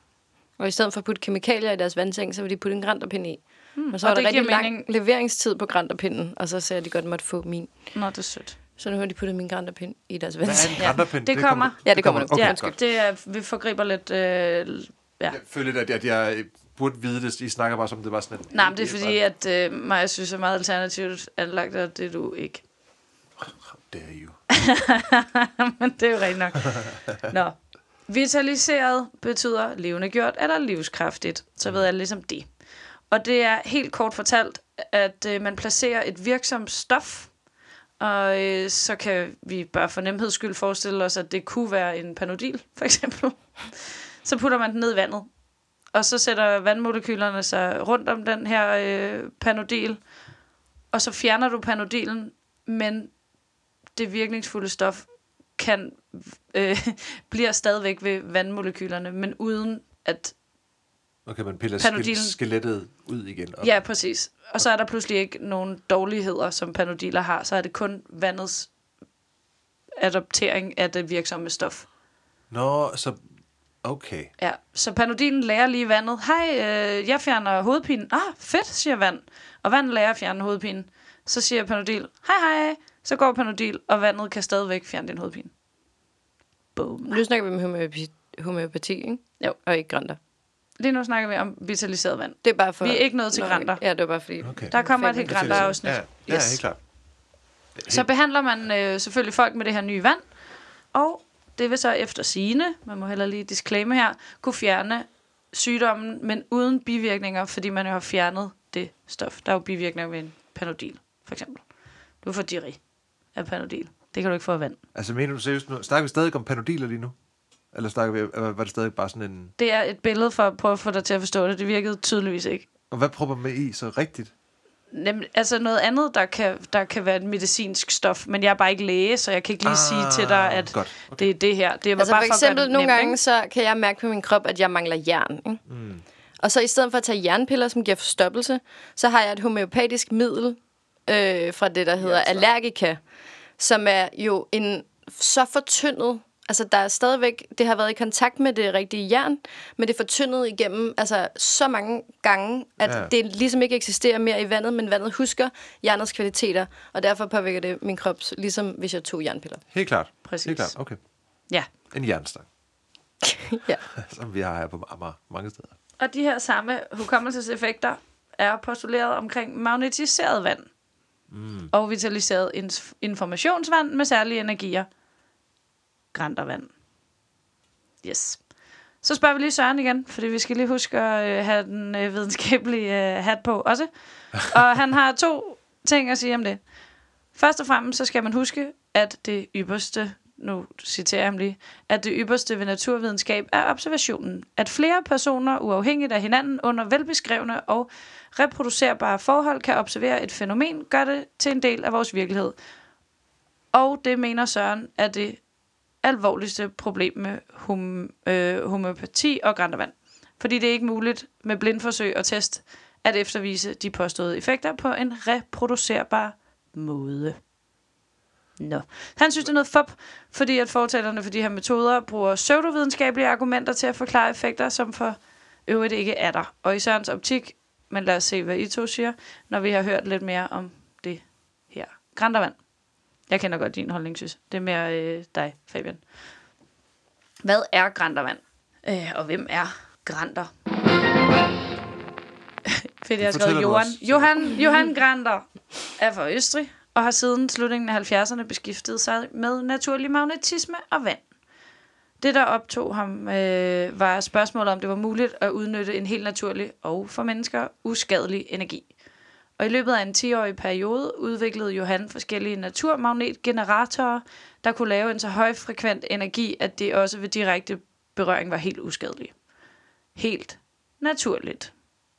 Og i stedet for at putte kemikalier i deres vandseng, så vil de putte en granterpind i. Mm, og så og var der det rigtig lang mening. leveringstid på granterpinden, og så sagde jeg, at de godt måtte få min. Nå, det er sødt. Så nu har de puttet min granterpind i deres er en Ja, granterpind? det kommer. Ja, det kommer nu. Okay, ja, godt. det er, vi forgriber lidt... Øh, ja. Jeg føler lidt, at jeg, at jeg burde vide det. I snakker bare som, det var sådan en... Nej, men det er fordi, at øh, mig synes er meget alternativt anlagt, og det er du ikke. Det er jo. Men det er jo rigtigt nok. Nå. Vitaliseret betyder levende gjort eller livskraftigt. Så ved alle ligesom det. Og det er helt kort fortalt, at øh, man placerer et virksomt stof, og øh, så kan vi bare for nemheds skyld forestille os, at det kunne være en panodil, for eksempel. Så putter man den ned i vandet, og så sætter vandmolekylerne sig rundt om den her øh, panodil, og så fjerner du panodilen, men det virkningsfulde stof kan øh, bliver stadigvæk ved vandmolekylerne, men uden at... Okay, man piller Panodilen- ske- skelettet ud igen. Og Ja, præcis. Og så er der pludselig ikke nogen dårligheder, som panodiler har. Så er det kun vandets adoptering af det virksomme stof. Nå, så... Okay. Ja, så panodilen lærer lige vandet. Hej, øh, jeg fjerner hovedpinen. Ah, fedt, siger vand. Og vand lærer at fjerne hovedpinen. Så siger panodil, hej hej. Så går panodil, og vandet kan stadigvæk fjerne din hovedpine. Boom. Nu snakker vi om homeopati, homeopati ikke? Jo. Og ikke granter. Lige nu snakker vi om vitaliseret vand. Det er bare for... Vi er ikke nået til Nå, granter. Ja, det var bare fordi... Okay. Der kommer et helt minutter. grænter afsnit. Ja, ja, helt klart. Så behandler man øh, selvfølgelig folk med det her nye vand, og det vil så efter sine, man må heller lige disclaimer her, kunne fjerne sygdommen, men uden bivirkninger, fordi man jo har fjernet det stof. Der er jo bivirkninger ved en panodil, for eksempel. Du får diarré af panodil. Det kan du ikke få af vand. Altså, mener du seriøst nu? Snakker vi stadig om panodiler lige nu? Eller snakker vi, var det stadig bare sådan en... Det er et billede for at prøve at få dig til at forstå det. Det virkede tydeligvis ikke. Og hvad prøver man med i så rigtigt? Nem, altså noget andet, der kan, der kan være et medicinsk stof, men jeg er bare ikke læge, så jeg kan ikke lige ah, sige til dig, at godt. okay. det er det her. Det var Altså bare for for eksempel det nogle nemt, gange, ikke? så kan jeg mærke på min krop, at jeg mangler jern. Ikke? Mm. Og så i stedet for at tage jernpiller, som giver forstoppelse, så har jeg et homeopatisk middel øh, fra det, der hedder Ja. Allergica, som er jo en så fortyndet Altså, der er stadigvæk, det har været i kontakt med det rigtige jern, men det er fortyndet igennem altså, så mange gange, at Ja. det ligesom ikke eksisterer mere i vandet, men vandet husker jernets kvaliteter, og derfor påvirker det min krop, ligesom hvis jeg tog jernpiller. Helt klart. Præcis. Helt klart, okay. Ja. En jernstang, ja. som vi har her på Amager mange steder. Og de her samme hukommelseseffekter er postuleret omkring magnetiseret vand mm. og vitaliseret informationsvand med særlige energier. Grantervand. Yes. Så spørger vi lige Søren igen, fordi vi skal lige huske at øh, have den øh, videnskabelige øh, hat på også. Og han har to ting at sige om det. Først og fremmest så skal man huske, at det ypperste, nu citerer jeg ham lige, at det ypperste ved naturvidenskab er observationen. At flere personer uafhængigt af hinanden under velbeskrevne og reproducerbare forhold kan observere et fænomen, gør det til en del af vores virkelighed. Og det mener Søren er det alvorligste problem med hom, øh, homøopati og græntervand. Fordi det er ikke muligt med blindforsøg og test at eftervise de påståede effekter på en reproducerbar måde. Nå. Han synes, det er noget fup, fordi at fortalerne for de her metoder bruger pseudovidenskabelige argumenter til at forklare effekter, som for øvrigt ikke er der. Og i Sørens optik, men lad os se, hvad I to siger, når vi har hørt lidt mere om det her. Græntervand. Jeg kender godt din holdning, synes. Det er mere øh, dig, Fabian. Hvad er græntervand? Øh, og hvem er grænter? Fedt, jeg har skrevet Johan. Johan, Johan Granter er fra Østrig og har siden slutningen af 70'erne beskæftiget sig med naturlig magnetisme og vand. Det, der optog ham, øh, var spørgsmålet om, det var muligt at udnytte en helt naturlig og for mennesker uskadelig energi. Og i løbet af en 10-årig periode udviklede Johan forskellige naturmagnetgeneratorer, der kunne lave en så højfrekvent energi, at det også ved direkte berøring var helt uskadeligt. Helt naturligt.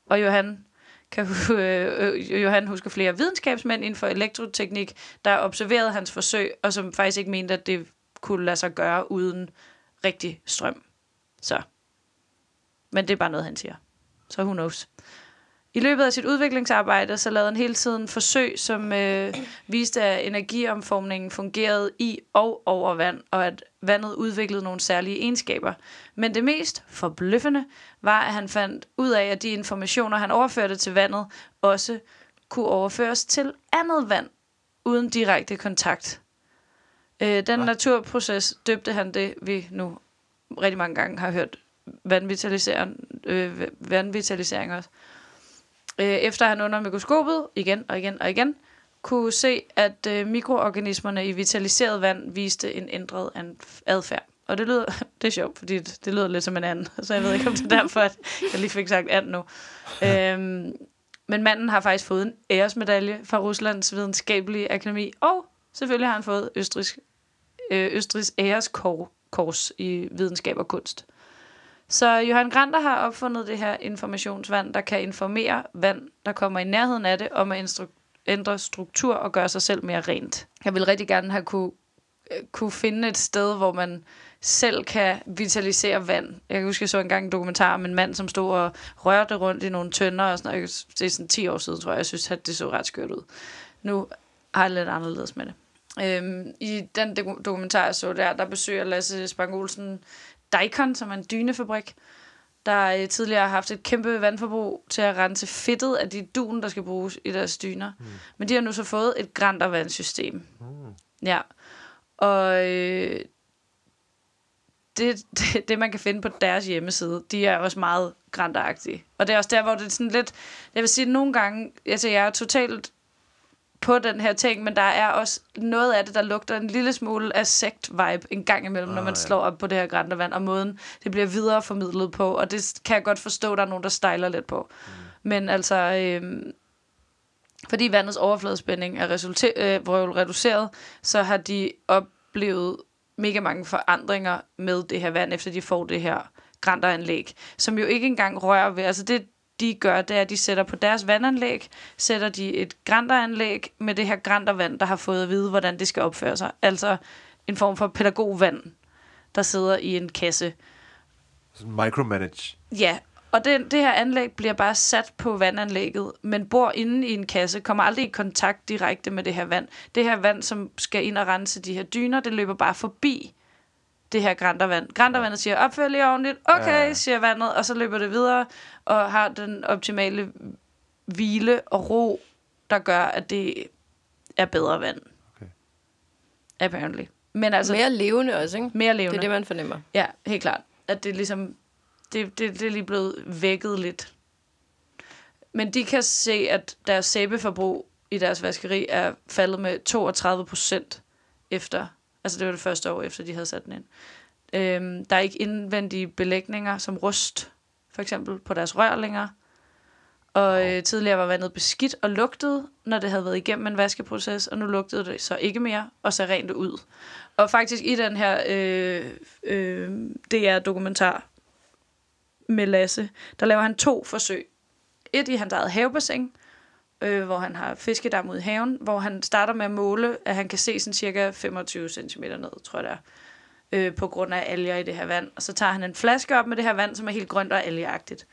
Og Johan kan øh, øh, Johan husker flere videnskabsmænd inden for elektroteknik, der observerede hans forsøg, og som faktisk ikke mente, at det kunne lade sig gøre uden rigtig strøm. Så. Men det er bare noget, han siger. Så who knows. I løbet af sit udviklingsarbejde, så lavede han hele tiden forsøg, som øh, viste, at energiomformningen fungerede i og over vand, og at vandet udviklede nogle særlige egenskaber. Men det mest forbløffende var, at han fandt ud af, at de informationer, han overførte til vandet, også kunne overføres til andet vand, uden direkte kontakt. Øh, den Hva? naturproces døbte han det, vi nu rigtig mange gange har hørt vandvitalisering, øh, vandvitalisering også. Øh, efter han under mikroskopet igen og igen og igen kunne se, at øh, mikroorganismerne i vitaliseret vand viste en ændret adfærd. Og det lyder, det er sjovt, fordi det, det lyder lidt som en anden, så jeg ved ikke, om det er derfor, at jeg lige fik sagt and nu. Øhm, men manden har faktisk fået en æresmedalje fra Ruslands videnskabelige akademi, og selvfølgelig har han fået Østrigs, øh, Østrigs æreskors i videnskab og kunst. Så Johan Granter har opfundet det her informationsvand, der kan informere vand, der kommer i nærheden af det, om at instru- ændre struktur og gøre sig selv mere rent. Jeg vil rigtig gerne have kunne, øh, kunne finde et sted, hvor man selv kan vitalisere vand. Jeg kan huske, jeg så engang en dokumentar om en mand, som stod og rørte rundt i nogle tønder og sådan noget. Det er sådan 10 år siden, tror jeg. Jeg synes, at det så ret skørt ud. Nu har jeg lidt anderledes med det. Øhm, I den dokumentar, jeg så der, der besøger Lasse Spang Olsen Daikon, som er en dynefabrik, der øh, tidligere har haft et kæmpe vandforbrug til at rense fedtet af de dun, der skal bruges i deres dyner. Mm. Men de har nu så fået et grantervandssystem. Mm. Ja. Og øh, det, det, det, man kan finde på deres hjemmeside, de er også meget granteragtige. Og det er også der, hvor det er sådan lidt... Jeg vil sige, at nogle gange... Altså, jeg er totalt på den her ting, men der er også noget af det, der lugter en lille smule af sekt-vibe en gang imellem, oh, når man ja. slår op på det her græntervand, og måden det bliver videreformidlet på, og det kan jeg godt forstå, der er nogen, der stejler lidt på. Mm. Men altså, øhm, fordi vandets overfladespænding er øh, reduceret, så har de oplevet mega mange forandringer med det her vand, efter de får det her grænteranlæg, som jo ikke engang rører ved, altså det de gør, det er, at de sætter på deres vandanlæg, sætter de et grænteranlæg med det her græntervand, der har fået at vide, hvordan det skal opføre sig. Altså en form for pædagogvand, der sidder i en kasse. Micromanage. Ja, og det, det her anlæg bliver bare sat på vandanlægget, men bor inde i en kasse, kommer aldrig i kontakt direkte med det her vand. Det her vand, som skal ind og rense de her dyner, det løber bare forbi det her græntervand. Græntervandet siger, opfør lige ordentligt, okay, Ja. siger vandet, og så løber det videre, og har den optimale hvile og ro, der gør, at det er bedre vand. Okay. Apparently. Men altså, mere, levende også, ikke? mere Det levende. er det, man fornemmer. Ja, helt klart. At det ligesom, det, det, det er lige blevet vækket lidt. Men de kan se, at deres sæbeforbrug i deres vaskeri er faldet med 32 procent efter, altså det var det første år efter, de havde sat den ind. Øhm, der er ikke indvendige belægninger som rust, for eksempel på deres rør længere. Og øh, tidligere var vandet beskidt og lugtede, når det havde været igennem en vaskeproces, og nu lugtede det så ikke mere, og så rent ud. Og faktisk i den her øh, øh, DR-dokumentar med Lasse, der laver han to forsøg. Et i hans eget havebassin, øh, hvor han har fiskedam ud i haven, hvor han starter med at måle, at han kan se sådan cirka 25 cm ned, tror jeg det er, øh, på grund af alger i det her vand. Og så tager han en flaske op med det her vand, som er helt grønt og algeagtigt.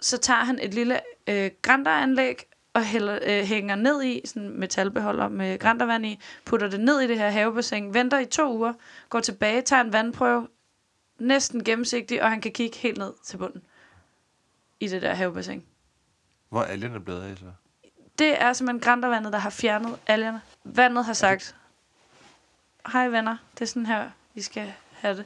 Så tager han et lille øh, grænteranlæg og hælder, øh, hænger ned i, sådan en metalbeholder med græntervand i, putter det ned i det her havebassin, venter i to uger, går tilbage, tager en vandprøve, næsten gennemsigtig, og han kan kigge helt ned til bunden i det der havebassin. Hvor er algerne blevet af, så? Det er simpelthen græntervandet, der har fjernet algerne. Vandet har sagt, hej venner, det er sådan her, vi skal have det.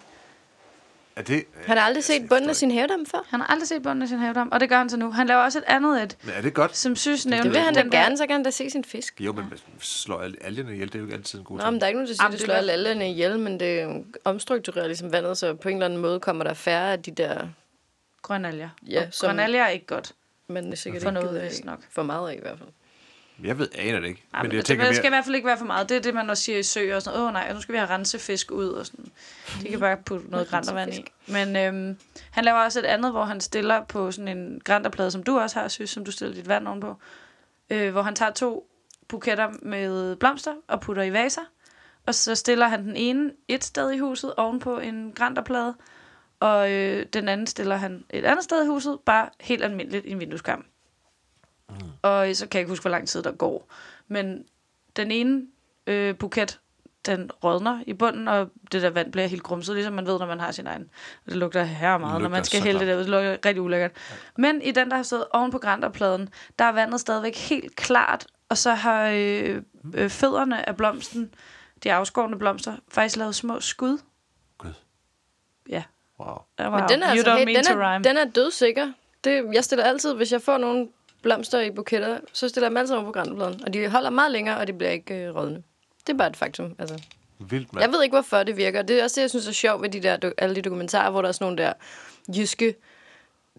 Er det... Han har aldrig set bunden af sin havedam før. Han har aldrig set bunden af sin havedam, og det gør han så nu. Han laver også et andet et, Men er det godt? som synes nævnte... Det vil han da gerne, så kan han da se sin fisk. Jo, men slår al- algerne ihjel, det er jo ikke altid en god Nå, ting. men der er ikke nogen, der siger, at det det slår er alle alderne ihjel, men det omstrukturerer ligesom vandet, så på en eller anden måde kommer der færre af de der, Grønalger. Ja, som- Grønalger er ikke godt. Man sikkert For ikke noget, af. nok. For meget af i hvert fald. Jeg ved, aner det ikke. Ej, men jeg det, tænker det mere- skal i hvert fald ikke være for meget. Det er det, man også siger i søer og sådan Åh oh, nej, nu skal vi have rensefisk ud og sådan. De kan bare putte noget græntervand i. Men øhm, han laver også et andet, hvor han stiller på sådan en grænterplade, som du også har, synes, som du stiller dit vand ovenpå. Øh, hvor han tager to buketter med blomster og putter i vaser. Og så stiller han den ene et sted i huset ovenpå en grænterplade. Og øh, den anden stiller han et andet sted i huset, bare helt almindeligt i en vindueskarm. Mm. Og øh, så kan jeg ikke huske, hvor lang tid der går. Men den ene øh, buket, den rådner i bunden, og det der vand bliver helt grumset, ligesom man ved, når man har sin egen. Og det lugter her meget, når man skal hælde det der ud. Det lugter rigtig ulækkert. Ja. Men i den, der har stået oven på grænterpladen, der er vandet stadigvæk helt klart, og så har øh, øh, fødderne af blomsten, de afskårne blomster, faktisk lavet små skud. Gud. Ja. Wow. Wow. Men den er, altså, mean den, er, den er dødsikker. Det, jeg stiller altid, hvis jeg får nogle blomster i buketter, så stiller jeg dem altid over på græntepladen. Og de holder meget længere, og de bliver ikke øh, rådne. Det er bare et faktum. Altså. Vildt, mand. Jeg ved ikke, hvorfor det virker. Det er også det, jeg synes er sjovt ved de der, alle de dokumentarer, hvor der er sådan nogle der jyske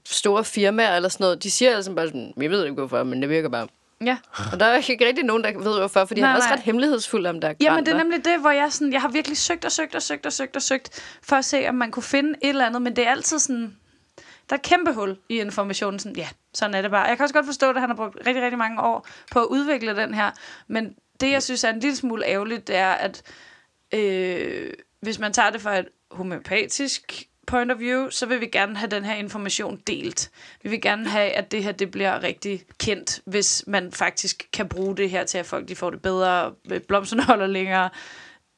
store firmaer eller sådan noget. De siger altså bare sådan, jeg ved ikke hvorfor, men det virker bare. Ja. Og der er ikke rigtig nogen, der ved hvorfor, fordi Nej, han er også nej. ret hemmelighedsfuld om der er Jamen, det er nemlig det, hvor jeg, sådan, jeg har virkelig søgt og søgt og søgt og søgt og søgt, for at se, om man kunne finde et eller andet, men det er altid sådan, der er et kæmpe hul i informationen, sådan, ja, sådan er det bare. Jeg kan også godt forstå, at han har brugt rigtig, rigtig mange år på at udvikle den her, men det, jeg synes er en lille smule ærgerligt, det er, at øh, hvis man tager det fra et homeopatisk point of view, så vil vi gerne have den her information delt. Vi vil gerne have, at det her det bliver rigtig kendt, hvis man faktisk kan bruge det her til, at folk de får det bedre, blomsterne holder længere.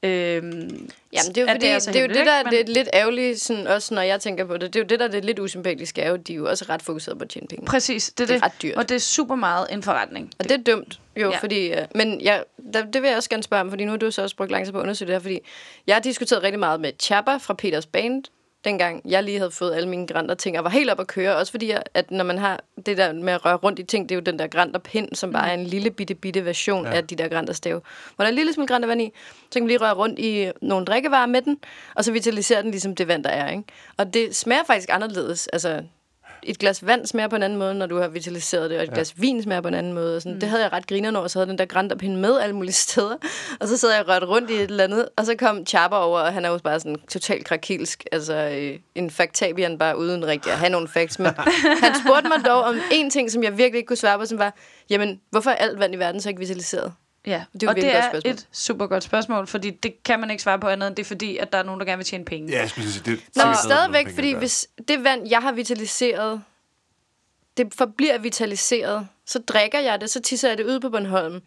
Øhm, Jamen, det er jo, fordi, det er, så det er jo det, der er det er lidt ærgerligt, sådan, også når jeg tænker på det. Det er jo det, der er det lidt usympatiske, er jo, de er jo også ret fokuseret på at tjene penge. Præcis, det er Det det. er ret dyrt. Og det er super meget en forretning. Og det er dumt, jo, Ja. fordi... Uh, men ja, der, det vil jeg også gerne spørge om, fordi nu har du så også brugt lang tid på at undersøge det her, fordi jeg har diskuteret rigtig meget med Chapper fra Peters Band, dengang jeg lige havde fået alle mine grænter ting, og var helt op at køre. Også fordi, at når man har det der med at røre rundt i ting, det er jo den der grænter pind, som bare er en lille bitte bitte version Ja. af de der grænter stave. Hvor der er en lille smule grænter vand i, så kan man lige røre rundt i nogle drikkevarer med den, og så vitaliserer den ligesom det vand, der er. Ikke? Og det smager faktisk anderledes. Altså, et glas vand smager på en anden måde, når du har vitaliseret det, og et ja. glas vin smager på en anden måde. Og sådan. Mm. Det havde jeg ret griner over, så havde den der grænterpind med alle mulige steder. Og så sad jeg og rørte rundt i et eller andet, og så kom Chapper over, og han er jo bare sådan totalt krakilsk. Altså øh, en faktabian bare uden rigtig at have nogle facts. Men han spurgte mig dog om en ting, som jeg virkelig ikke kunne svare på, som var, jamen, hvorfor er alt vand i verden så ikke vitaliseret? Ja, Det er og et det er spørgsmål. et super godt spørgsmål, fordi det kan man ikke svare på andet end det er fordi, at der er nogen, der gerne vil tjene penge. Ja, jeg skulle sige, det er Nå, noget stadigvæk, penge fordi hvis det vand, jeg har vitaliseret, det forbliver vitaliseret, så drikker jeg det, så tisser jeg det ud på Bornholm.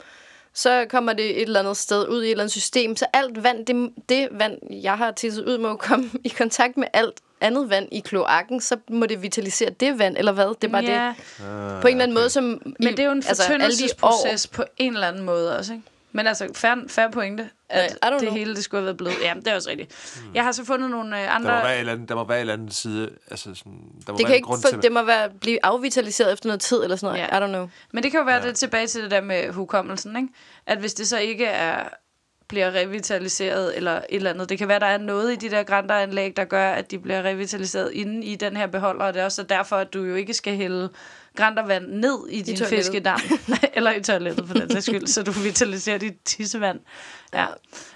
Så kommer det et eller andet sted ud i et eller andet system. Så alt vand, det, det vand, jeg har tisset ud, må komme i kontakt med alt andet vand i kloakken, så må det vitalisere det vand, eller hvad? Det er bare ja, det. På en eller anden måde, som... men det er jo en altså, fortyndelsesproces på en eller anden måde også, ikke? Men altså, færre, færre pointe, at don't det know. hele det skulle have været blevet. Ja, det er også rigtigt. Jeg har så fundet nogle øh, Der må andre... være et eller andet, der må være et eller andet side, altså sådan, der må Det være kan en ikke grund for, til, det må være, blive afvitaliseret efter noget tid, eller sådan noget. Ja. I don't know. Men det kan jo være ja. det tilbage til det der med hukommelsen, ikke? At hvis det så ikke er bliver revitaliseret eller et eller andet. Det kan være, der er noget i de der grænteranlæg, der gør, at de bliver revitaliseret inde i den her beholder, og det er også derfor, at du jo ikke skal hælde græntervand ned i din toilettet. fiskedam. eller i toilettet, for den sags skyld, så du vitaliserer dit tissevand. Ja.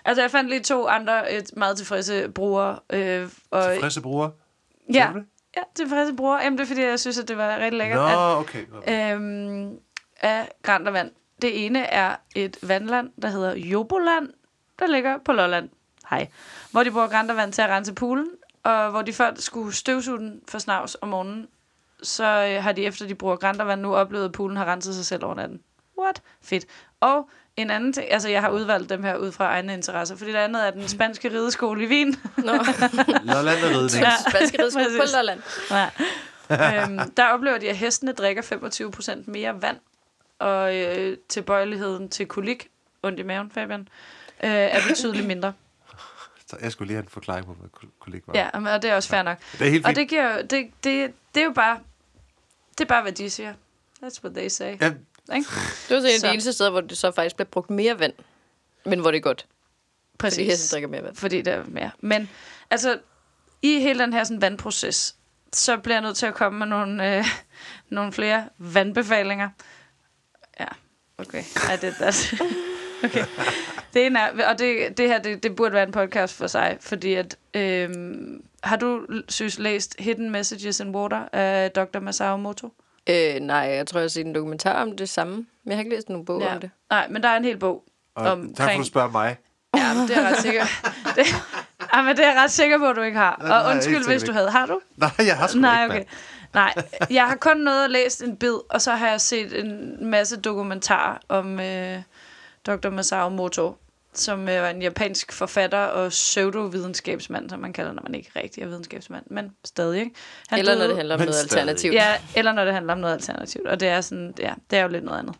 Altså, jeg fandt lige to andre et meget tilfredse brugere. Øh, og, Tilfredse brugere. ja, ja, tilfredse brugere. Jamen, det er, fordi jeg synes, at det var rigtig lækkert. Nå, at, okay. øhm, af græntervand. Det ene er et vandland, der hedder Joboland, der ligger på Lolland. Hej. Hvor de bruger græntervand til at rense poolen, og hvor de før skulle støvsuge den for snavs om morgenen, så øh, har de efter de bruger græntervand nu oplevet, at poolen har renset sig selv over natten. What? Fedt. Og en anden ting, altså jeg har udvalgt dem her ud fra egne interesser, fordi det andet er den spanske rideskole i Wien. Nå, Lolland og ridning. Ja. spanske ridskole på. Lolland. Ja. øhm, der oplever de, at hestene drikker 25% mere vand, og øh, tilbøjeligheden til kolik, ondt i maven, Fabian, øh, er betydeligt mindre. Så jeg skulle lige have en forklaring på, hvad kol- kollega var. Ja, men- og det er også fair nok. Det er helt Og fint. det, giver, jo- det, det, det er jo bare, det er bare, hvad de siger. That's what they say. Ja, Ikke? Det var så en af Så. de eneste steder, hvor det så faktisk bliver brugt mere vand. Men hvor det er godt. Præcis. Fordi hesten drikker mere vand. Fordi der er mere. Men altså, i hele den her sådan, vandproces, så bliver jeg nødt til at komme med nogle, øh, nogle flere vandbefalinger. Ja, okay. Ej, det, det, okay. Det ene er, og det, det her, det, det burde være en podcast for sig, fordi at, øhm, har du, synes, læst Hidden Messages in Water af Dr. Masao Moto? Øh, nej, jeg tror, jeg har set en dokumentar om det samme. Men jeg har ikke læst nogen bog ja. om det. Nej, men der er en hel bog og tak for, omkring... at du spørger mig. Ja, men det er jeg ret sikker. Det, ja, men det er jeg ret sikker på, at du ikke har. Nej, Og jeg undskyld, hvis du havde. Har du? Nej, jeg har sgu Nej, ikke, okay. Nej, jeg har kun noget at læst en bid, og så har jeg set en masse dokumentarer om øh, Dr. Masao Moto, som øh, var en japansk forfatter og pseudovidenskabsmand, som man kalder, når man ikke rigtig er videnskabsmand, men stadig. Ikke? Han Eller når det handler om noget stadig. alternativt. Ja, eller når det handler om noget alternativt, og det er, sådan, ja, det er jo lidt noget andet.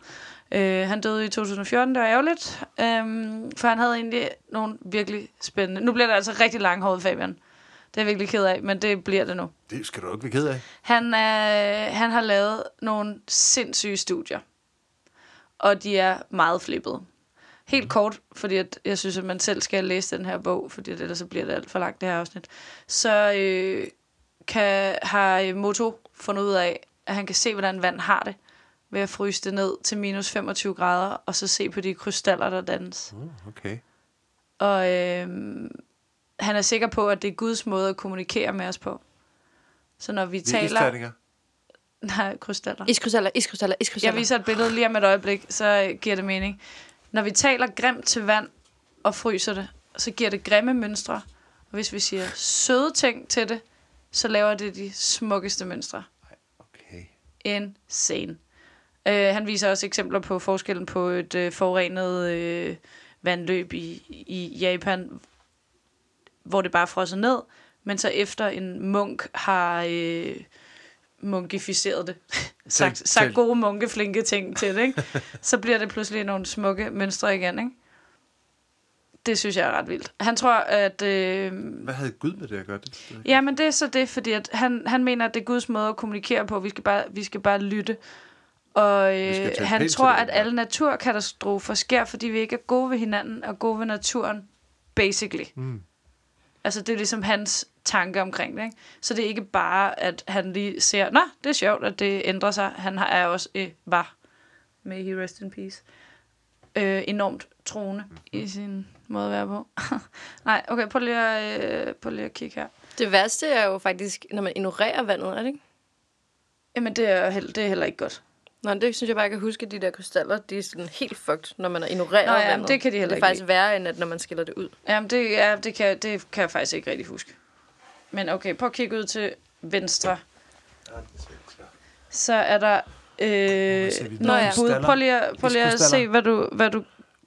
Øh, han døde i 2014, det var ærgerligt, øhm, for han havde egentlig nogle virkelig spændende... Nu bliver det altså rigtig langhåret, Fabian. Det er jeg virkelig ked af, men det bliver det nu. Det skal du ikke være ked af. Han, øh, han har lavet nogle sindssyge studier, og de er meget flippede. Helt kort, fordi at jeg synes, at man selv skal læse den her bog, fordi at ellers så bliver det alt for langt, det her afsnit. Så øh, kan, har øh, Moto fundet ud af, at han kan se, hvordan vand har det, ved at fryse det ned til minus 25 grader, og så se på de krystaller, der dannes. Mm, okay. Og øh, han er sikker på, at det er Guds måde at kommunikere med os på. Så når vi er taler... Nej, krystaller. Iskrystaller, iskrystaller, iskrystaller. Jeg viser et billede lige om et øjeblik, så øh, giver det mening. Når vi taler grimt til vand og fryser det, så giver det grimme mønstre. Og hvis vi siger søde ting til det, så laver det de smukkeste mønstre. Okay. Insane. Øh, han viser også eksempler på forskellen på et øh, forurenet øh, vandløb i, i Japan, hvor det bare frosser ned, men så efter en munk har øh, munkificeret det, sagt, sagt gode munkeflinke ting til det, ikke? så bliver det pludselig nogle smukke mønstre igen. Ikke? Det synes jeg er ret vildt. Han tror, at... Øh, Hvad havde Gud med det at gøre? Det, det ja, men det er så det, fordi at han, han mener, at det er Guds måde at kommunikere på. Vi skal bare, vi skal bare lytte. Og øh, han tror, at alle naturkatastrofer sker, fordi vi ikke er gode ved hinanden og gode ved naturen, basically. Mm. Altså, det er ligesom hans tanke omkring det, ikke? Så det er ikke bare, at han lige ser, nå, det er sjovt, at det ændrer sig. Han har- er også, øh, var, may he rest in peace, øh, enormt troende Mhm. i sin måde at være på. Nej, okay, prøv lige, at, øh, prøv lige at kigge her. Det værste er jo faktisk, når man ignorerer vandet, er det ikke? Jamen, det er, heller, det er heller ikke godt. Nå, det synes jeg bare, jeg kan huske, at de der krystaller, de er sådan helt fucked, når man ignorerer Nå ja, vandet. det kan de heller Det er ikke faktisk værre, end at når man skiller det ud. Jamen, det, ja, det, kan, det kan jeg faktisk ikke rigtig huske. Men okay, prøv at kigge ud til venstre. Så er der øh, Nå ja. bud. Prøv lige, at- prøv lige at se, hvad du, hvad du,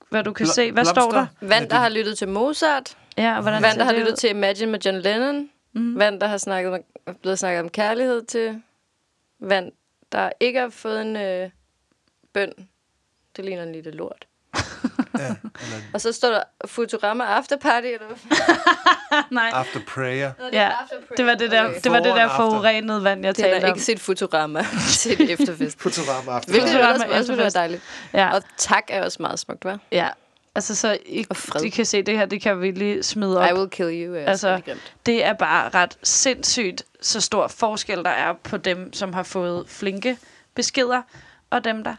hvad du kan Bl- se. Hvad står der? blomster. Vand, der har lyttet til Mozart. Ja, hvordan Vand, der har lyttet ud? til Imagine med John Lennon. Mhm. Vand, der har snakket, blevet snakket om kærlighed til. Vand, der ikke har fået en øh, bøn. Det ligner en lille lort. Ja, eller Og så står der Futurama After Party. Eller? Nej, after prayer. ja, det var det der, Okay. det var det der forurenede vand, jeg Det har talte om. ikke set Futurama til efterfest. Futurama after Hvilket Futurama ellers også ville være dejligt. Ja, Og tak er også meget smukt, hva'? ja. Altså, så I, de kan se, det her, det kan vi lige smide op. I will kill you. Er Altså, det er bare ret sindssygt, så stor forskel der er på dem, som har fået flinke beskeder, og dem, der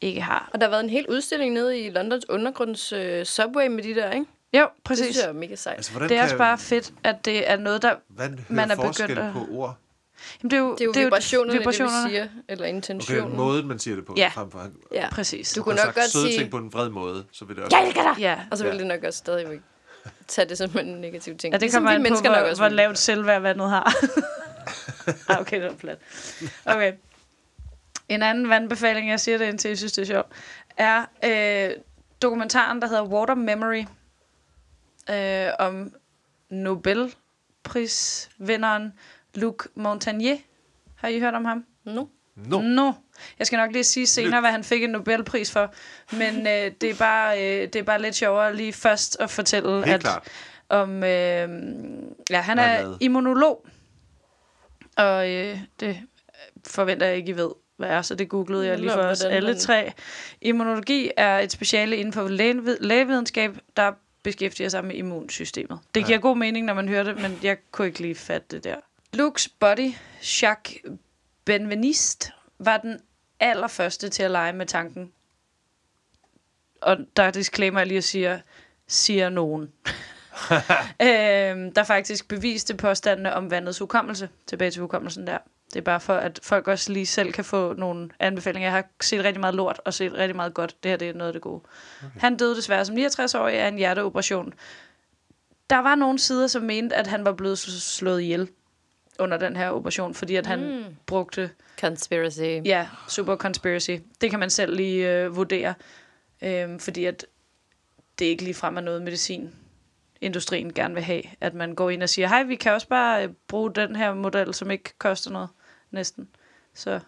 ikke har. Og der har været en hel udstilling nede i Londons undergrunds uh, subway med de der, ikke? Jo, Det præcis. synes jeg er mega sejt. Altså, Det er også bare fedt, at det er noget, der... Hører man er forskel begyndt at- på ord? Jamen, det er jo, Det er jo det vibrationerne, vibrationerne. det vi siger, eller Okay, intentionen. måden man siger det på. Ja. Frem for, Ja. Præcis. Du kunne nok godt søde sige- ting på en vred måde, så vil det også... Jeg elsker dig! Ja, Og så vil Ja. det nok også stadig tage det som en negativ ting. ja det Ligesom kommer vi an på, nok hvor, også hvor lavt selvværd vandet har. ah, okay, det var plat. Okay. En anden vandbefaling, jeg siger det indtil jeg synes, det er sjovt, er øh, dokumentaren, der hedder Water Memory, øh, om Nobelprisvinderen Luc Montagnier. Har I hørt om ham? Nu? No. No. Jeg skal nok lige sige senere, hvad han fik en Nobelpris for. Men øh, det, er bare, øh, det er bare lidt sjovere lige først at fortælle, Helt at klart. om... Øh, ja, han Hvad er lavet? immunolog. Og øh, det forventer jeg ikke, I ved, hvad er, så det googlede jeg lige for os alle tre. Immunologi er et speciale inden for lægevid- lægevidenskab, der beskæftiger sig med immunsystemet. Det giver god mening, når man hører det, men jeg kunne ikke lige fatte det der. Luke's body, Jacques Benveniste, var den allerførste til at lege med tanken. Og der disclaimer jeg lige og siger, siger nogen. øhm, der faktisk beviste påstandene om vandets hukommelse. Tilbage til hukommelsen der. Det er bare for, at folk også lige selv kan få nogle anbefalinger. Jeg har set rigtig meget lort og set rigtig meget godt. Det her det er noget af det gode. Okay. Han døde desværre som 69-årig af en hjerteoperation. Der var nogle sider, som mente, at han var blevet sl- slået ihjel under den her operation, fordi at han mm. brugte Conspiracy. Ja, super conspiracy. Det kan man selv lige øh, vurdere. Øhm, fordi at det ikke lige frem er noget medicin industrien gerne vil have, at man går ind og siger, hej, vi kan også bare øh, bruge den her model, som ikke koster noget, næsten. Så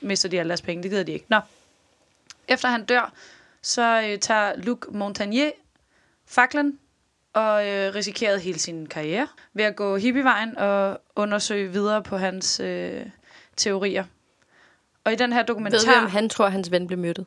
mister de alle deres penge, det gider de ikke. Nå. Efter han dør, så øh, tager Luc Montagnier faklen og øh, risikerede hele sin karriere ved at gå hippievejen og undersøge videre på hans øh, teorier. Og i den her Ved vi, dokumentar, om han tror, at hans ven blev myrdet?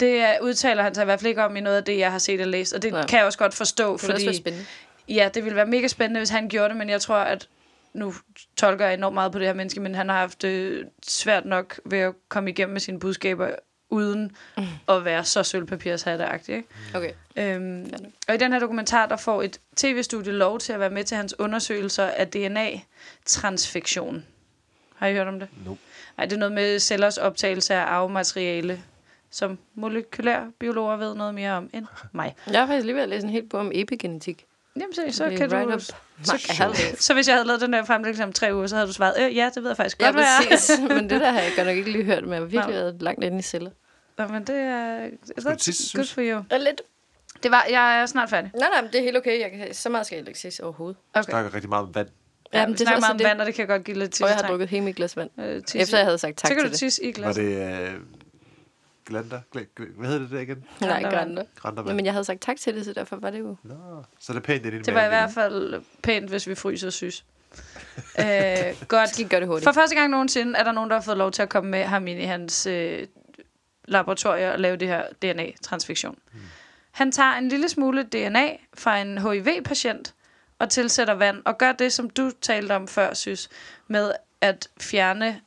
det er, udtaler han sig i hvert fald ikke om i noget af det, jeg har set og læst. Og det ja. kan jeg også godt forstå, Det fordi være spændende. ja, det ville være mega spændende, hvis han gjorde det, men jeg tror, at nu tolker jeg enormt meget på det her menneske, men han har haft det svært nok ved at komme igennem med sine budskaber, uden mm. at være så sølvpapirshatteagtig. Ikke? Okay. Øhm, og i den her dokumentar, der får et tv-studie lov til at være med til hans undersøgelser af DNA-transfektion. Har I hørt om det? Nope. Nej, det er noget med cellers optagelse af arvemateriale, som molekylærbiologer ved noget mere om end mig. Jeg har faktisk lige ved at læse en helt bog om epigenetik. Jamen, så, så kan right du... up Så, alley. så hvis jeg havde lavet den der fremlæggelse om tre uger, så havde du svaret, øh, ja, det ved jeg faktisk Ja, godt, hvad er. præcis. Men det der har jeg godt nok ikke lige hørt, men jeg har virkelig Nå. været langt inde i celler. Nå, men det er... Tisse, That's good for you. Og lidt. Det var, jeg er snart færdig. Nej, nej, men det er helt okay. Jeg kan, så meget skal jeg ikke sige overhovedet. Jeg Okay. snakker rigtig meget om vand. Ja, vi det er meget om det. vand, og det kan godt give lidt Og jeg har drukket hele mit glas vand. Øh, tisse. Efter jeg havde sagt tak så kan til du det. tisse i Var glas. det... Øh, Glander? Gl- gl- Hvad hedder det der igen? Nej, Grønne. grønne. Grændervand. Men jeg havde sagt tak til det, så derfor var det jo... Nå, så er det pænt, det er din Det var i hvert fald pænt, hvis vi fryser og sys. øh, godt. Skal gøre det hurtigt. For første gang nogensinde er der nogen, der har fået lov til at komme med ham ind i hans øh, laboratorium og lave det her DNA-transfektion. Mm. Han tager en lille smule DNA fra en HIV-patient og tilsætter vand, og gør det, som du talte om før, synes, med at fjerne,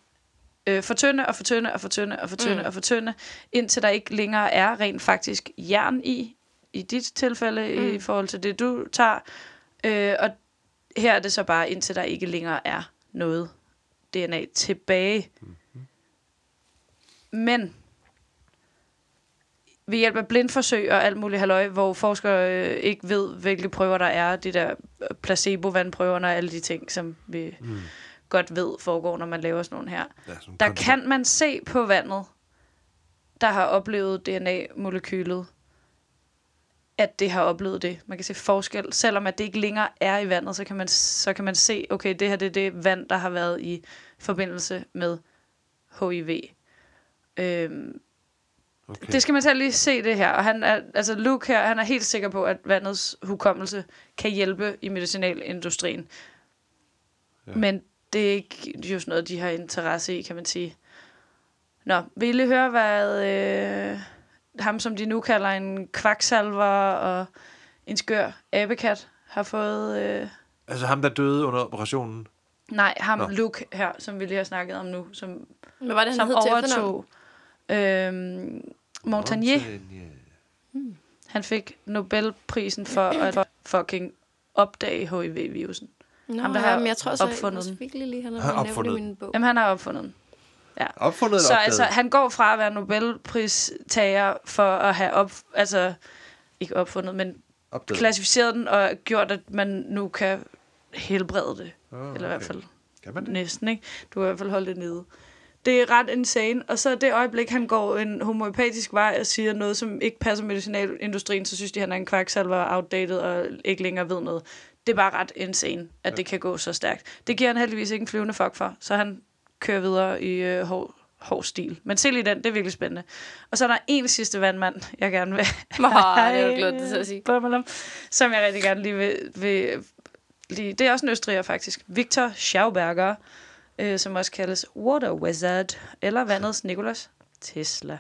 øh, fortynde og fortynde og fortynde og fortynde mm. og fortynde, indtil der ikke længere er rent faktisk jern i, i dit tilfælde, mm. i forhold til det, du tager. Øh, og her er det så bare, indtil der ikke længere er noget DNA tilbage. Mm-hmm. Men ved hjælp af blindforsøg og alt muligt halløj, hvor forskere øh, ikke ved, hvilke prøver der er, de der placebo-vandprøverne og alle de ting, som vi mm. godt ved foregår, når man laver sådan nogle her. Ja, sådan Der kan man se på vandet, der har oplevet DNA-molekylet, at det har oplevet det. Man kan se forskel. Selvom at det ikke længere er i vandet, så kan man, så kan man se, okay, det her det er det vand, der har været i forbindelse med HIV. Øhm, Okay. det skal man selv lige se det her. Og han er, altså Luke her, han er helt sikker på, at vandets hukommelse kan hjælpe i medicinalindustrien. Ja. Men det er ikke just noget, de har interesse i, kan man sige. Nå, vil I lige høre, hvad øh, ham, som de nu kalder en kvaksalver og en skør abekat, har fået... Øh, Altså ham, der døde under operationen. nej, ham Nå. Luke her, som vi lige har snakket om nu, som, Hvad var det, han som hed til efternavn? overtog øh, Montagnier. Montagnier. Han fik Nobelprisen for at fucking opdage HIV-virusen. Nå, Ham, der ja, har men jeg tror også, opfundet den. virkelig lige, han Han har opfundet min bog. Jamen, han har opfundet den. Opfundet eller Så opdaget? altså, han går fra at være Nobelpristager for at have op, altså, ikke opfundet, men opdaget. klassificeret den og gjort, at man nu kan helbrede det. Oh, Eller i hvert fald Kan man det? næsten, ikke? Du har i hvert fald holdt det nede. Det er ret insane. Og så det øjeblik, han går en homoepatisk vej og siger noget, som ikke passer medicinalindustrien, så synes de, han er en kvaksalver, outdated og ikke længere ved noget. Det er bare ret insane, at ja. det kan gå så stærkt. Det giver han heldigvis ikke en flyvende fuck for, så han kører videre i øh, hård, hård stil. Men se lige den, det er virkelig spændende. Og så er der en sidste vandmand, jeg gerne vil... Nå, det har jeg glædet dig til at sige. Som jeg rigtig gerne lige vil, vil lige, det er også en østriger faktisk. Victor Schauberger, øh, som også kaldes Water Wizard, eller vandets Nikolas Tesla.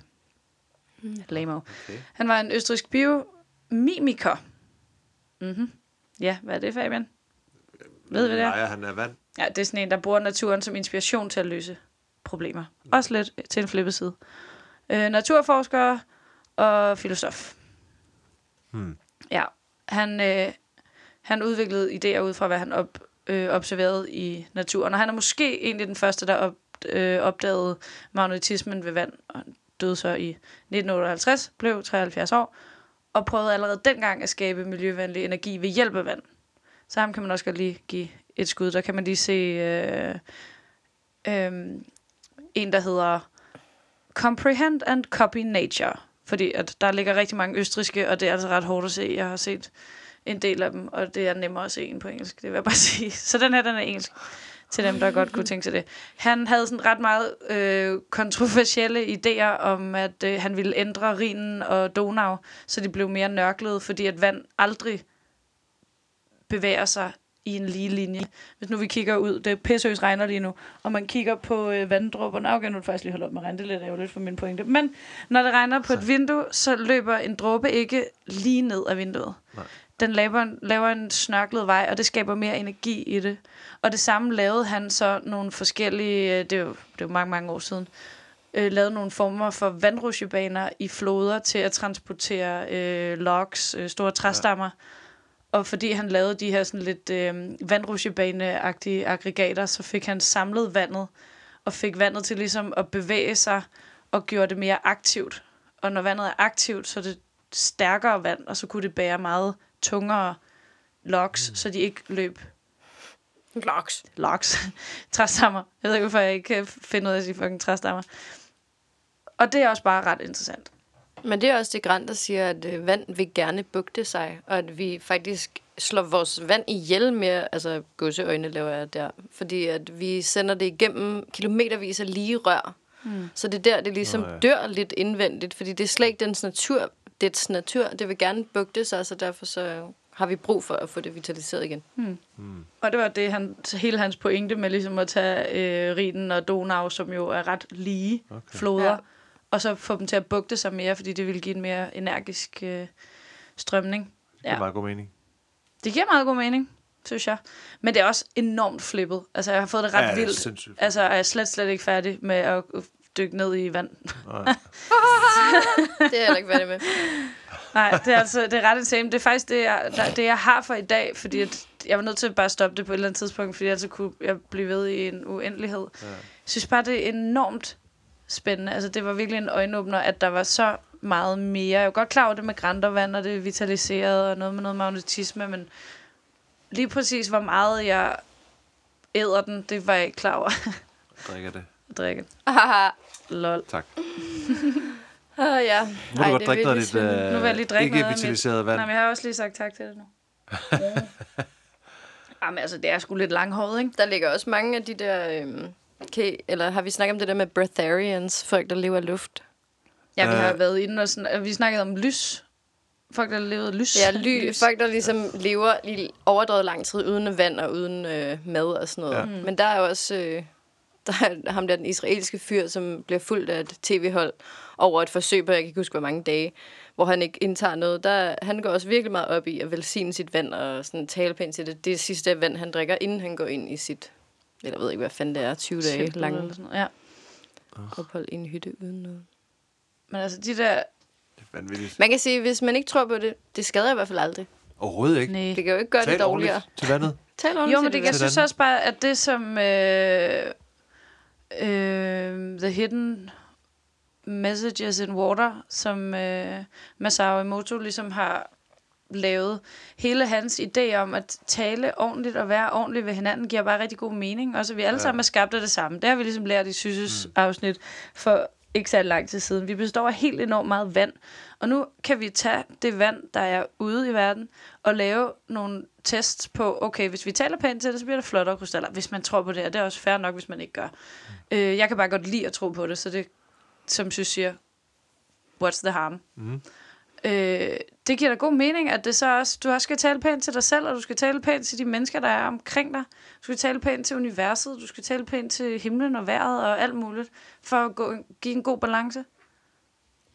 Mm. Lamo. Okay. Han var en østrisk biomimiker. Mm-hmm. Ja, hvad er det, Fabian? Ved vi det? Nej, han er vand. Ja, det er sådan en, der bruger naturen som inspiration til at løse problemer. Også lidt til en flippet side. Øh, naturforsker og filosof. Hmm. Ja, han, øh, han udviklede idéer ud fra, hvad han op, øh, observeret i naturen. Og han er måske egentlig den første, der op, øh, opdagede magnetismen ved vand. Og døde så i 1958, blev 73 år, og prøvede allerede dengang at skabe miljøvenlig energi ved hjælp af vand. Så ham kan man også godt lige give et skud. Der kan man lige se øh, øh, en, der hedder Comprehend and Copy Nature. Fordi at der ligger rigtig mange østriske, og det er altså ret hårdt at se. Jeg har set en del af dem, og det er nemmere at se en på engelsk, det vil jeg bare sige. Så den her, den er engelsk til dem, der godt kunne tænke sig det. Han havde sådan ret meget øh, kontroversielle idéer om, at øh, han ville ændre Rhinen og Donau, så de blev mere nørklede, fordi at vand aldrig bevæger sig i en lige linje. Hvis nu vi kigger ud, det er pissøs regner lige nu, og man kigger på øh, vanddråberne, okay, nu det faktisk lige holdt op med at regne, det er lidt for min pointe, men når det regner på et vindue, så løber en dråbe ikke lige ned af vinduet. Nej. Den laver en, laver en snørklet vej, og det skaber mere energi i det. Og det samme lavede han så nogle forskellige, øh, det er jo, det er jo mange, mange år siden, øh, lavede nogle former for vandrusjebaner i floder til at transportere øh, logs, øh, store træstammer. Ja. Og fordi han lavede de her sådan lidt øh, vandrusjebane-agtige aggregater, så fik han samlet vandet, og fik vandet til ligesom at bevæge sig, og gjorde det mere aktivt. Og når vandet er aktivt, så er det stærkere vand, og så kunne det bære meget tungere logs, mm. så de ikke løb Loks. loks, træstammer. Jeg ved ikke, hvorfor jeg ikke kan finde ud af at sige fucking træstammer. Og det er også bare ret interessant. Men det er også det græn, der siger, at øh, vand vil gerne bugte sig, og at vi faktisk slår vores vand ihjel med, altså gåseøjne laver jeg der, fordi at vi sender det igennem kilometervis af lige rør, Mm. Så det er der, det ligesom Nå, ja. dør lidt indvendigt, fordi det er slet ikke dens natur. Dets natur, det vil gerne bugte sig, så derfor så har vi brug for at få det vitaliseret igen. Og det var det, han, hele hans pointe med ligesom at tage øh, Riden og Donau, som jo er ret lige okay. floder, Ja. ja. og så få dem til at bugte sig mere, fordi det vil give en mere energisk øh, strømning. Det er meget god mening. Det giver meget god mening, synes jeg. Men det er også enormt flippet. Altså, jeg har fået det ret Ja, det vildt. sindssygt. Altså, jeg er slet, slet ikke færdig med at dykke ned i vand. Nej. Det er jeg ikke færdig med. Nej, det er altså det er ret insane. Det er faktisk det jeg, der, det, jeg har for i dag, fordi at jeg var nødt til at bare stoppe det på et eller andet tidspunkt, fordi ellers så kunne jeg blive ved i en uendelighed. Ja. Jeg synes bare, det er enormt spændende. Altså, det var virkelig en øjenåbner, at der var så meget mere. Jeg er godt klar over det med græntervand, og det er vitaliseret, og noget med noget magnetisme, men lige præcis, hvor meget jeg æder den, det var jeg ikke klar over Drikker det. at drikke. Haha. Lol. Tak. Ah, ja. Nu må du godt drikke noget dit øh, Nu vil jeg lige drikke ikke noget vitaliseret vand. Nej, men jeg har også lige sagt tak til det nu. Jamen altså, det er sgu lidt langhåret, ikke? Der ligger også mange af de der... Øhm, okay, eller har vi snakket om det der med breatharians, folk der lever af luft? Ja, vi Øh. har været inde og sådan, vi snakkede om lys. Folk, der levede lys. Ja, ly, folk, der ligesom lever i overdrevet lang tid uden vand og uden øh, mad og sådan noget. Ja. Ja. Men der er jo også øh, der er ham der, den israelske fyr, som bliver fuldt af et tv-hold over et forsøg på, jeg kan ikke huske, hvor mange dage, hvor han ikke indtager noget. Der, han går også virkelig meget op i at velsigne sit vand og sådan tale pænt til det. Det er sidste vand, han drikker, inden han går ind i sit, eller jeg ved ikke, hvad fanden det er, 20 dage lange eller sådan noget. Ja. ophold i en hytte uden noget. Men altså, de der... Det er vanvittigt. Man kan sige, hvis man ikke tror på det, det skader i hvert fald aldrig. Overhovedet ikke. Nej. Det kan jo ikke gøre det Tal dårligere. ordentligt til vandet. Tal ordentligt Jo, men det, jeg synes også bare, at det som øh, øh, The Hidden Messages in Water, som øh, Masao Emoto ligesom har lavet, hele hans idé om at tale ordentligt og være ordentlig ved hinanden, giver bare rigtig god mening. Også at vi alle Ja. sammen er skabt af det samme. Det har vi ligesom lært i Syses mm. afsnit for ikke så lang tid siden. Vi består af helt enormt meget vand. Og nu kan vi tage det vand, der er ude i verden, og lave nogle tests på, okay, hvis vi taler pænt til det, så bliver det flottere krystaller, hvis man tror på det, og det er også fair nok, hvis man ikke gør. Mm. Øh, jeg kan bare godt lide at tro på det, så det, som synes siger, what's the harm? Mm. Øh, det giver da god mening, at det så også, du også skal tale pænt til dig selv, og du skal tale pænt til de mennesker, der er omkring dig. Du skal tale pænt til universet, du skal tale pænt til himlen og vejret og alt muligt, for at gå, give en god balance.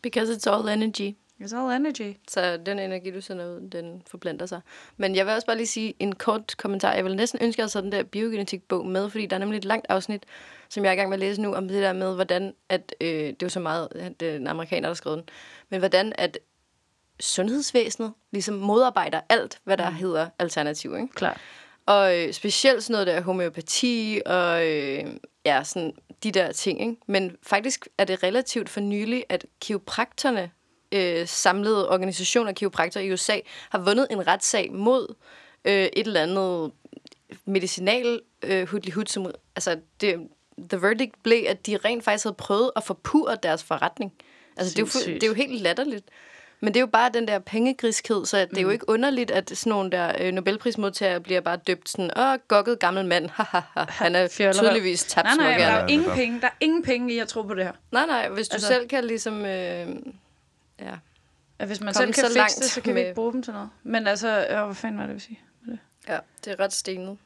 Because it's all energy. It's all energy. Så den energi, du sender ud, den forblander sig. Men jeg vil også bare lige sige en kort kommentar. Jeg vil næsten ønske, at jeg den der biogenetik-bog med, fordi der er nemlig et langt afsnit, som jeg er i gang med at læse nu, om det der med, hvordan, at, øh, det er jo så meget, at det er en amerikaner, der har skrevet den, men hvordan, at sundhedsvæsenet ligesom modarbejder alt, hvad der mm. hedder alternativ, ikke? Klar. Og øh, specielt sådan noget der homeopati og øh, ja, sådan de der ting. Ikke? Men faktisk er det relativt for nylig, at kiroprakterne, øh, samlede organisation af kiropraktorer i USA, har vundet en retssag mod øh, et eller andet medicinal øh, hudlihud, som altså det, the verdict blev, at de rent faktisk havde prøvet at forpure deres forretning. Altså det er, jo, det er jo helt latterligt. Men det er jo bare den der pengegriskhed, så det er jo ikke underligt, at sådan nogle der øh, Nobelprismodtagere bliver bare døbt sådan, åh, gokket gammel mand, han er tydeligvis tabt Nej, nej, der er det ingen penge, der er ingen penge i at tro på det her. Nej, nej, hvis du Altså- selv kan ligesom, øh, ja, At hvis man selv kan så fikse langt det, så kan vi med- ikke bruge dem til noget. Men altså, øh, hvad fanden var det, vil sige? ja, det er ret stenet.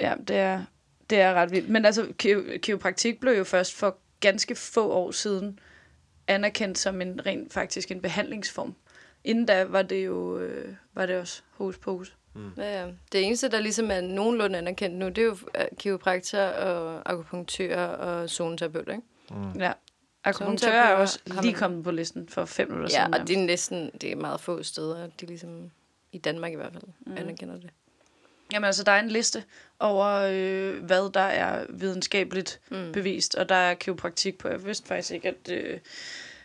Ja, det er, det er ret vildt. Men altså, ki- kiropraktik blev jo først for ganske få år siden anerkendt som en rent faktisk en behandlingsform. Inden da var det jo øh, var det også hos pose. Ja, ja. Det eneste, der ligesom er nogenlunde anerkendt nu, det er jo øh, kiropraktor og akupunktør og zoneterapeut, ikke? Ja. Akupunktør er også lige man- kommet på listen for fem minutter Ja, siden. og det er næsten, det er meget få steder, de ligesom, i Danmark i hvert fald, mm. anerkender det. Jamen altså, der er en liste over, øh, hvad der er videnskabeligt mm. bevist, og der er kiropraktik på. Jeg vidste faktisk ikke, at, øh,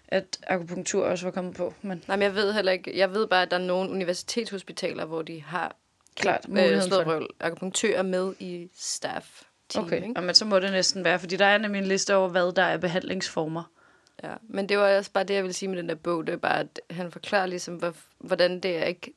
at akupunktur også var kommet på, men Nej, men jeg ved heller ikke, jeg ved bare, at der er nogle universitetshospitaler, hvor de har klart, øh, slået røv, akupunktører med i staff team, Okay, ikke? men så må det næsten være, fordi der er nemlig en liste over, hvad der er behandlingsformer. Ja, men det var også bare det, jeg ville sige med den der bog. Det er bare, at han forklarer ligesom, hvor, hvordan det er ikke...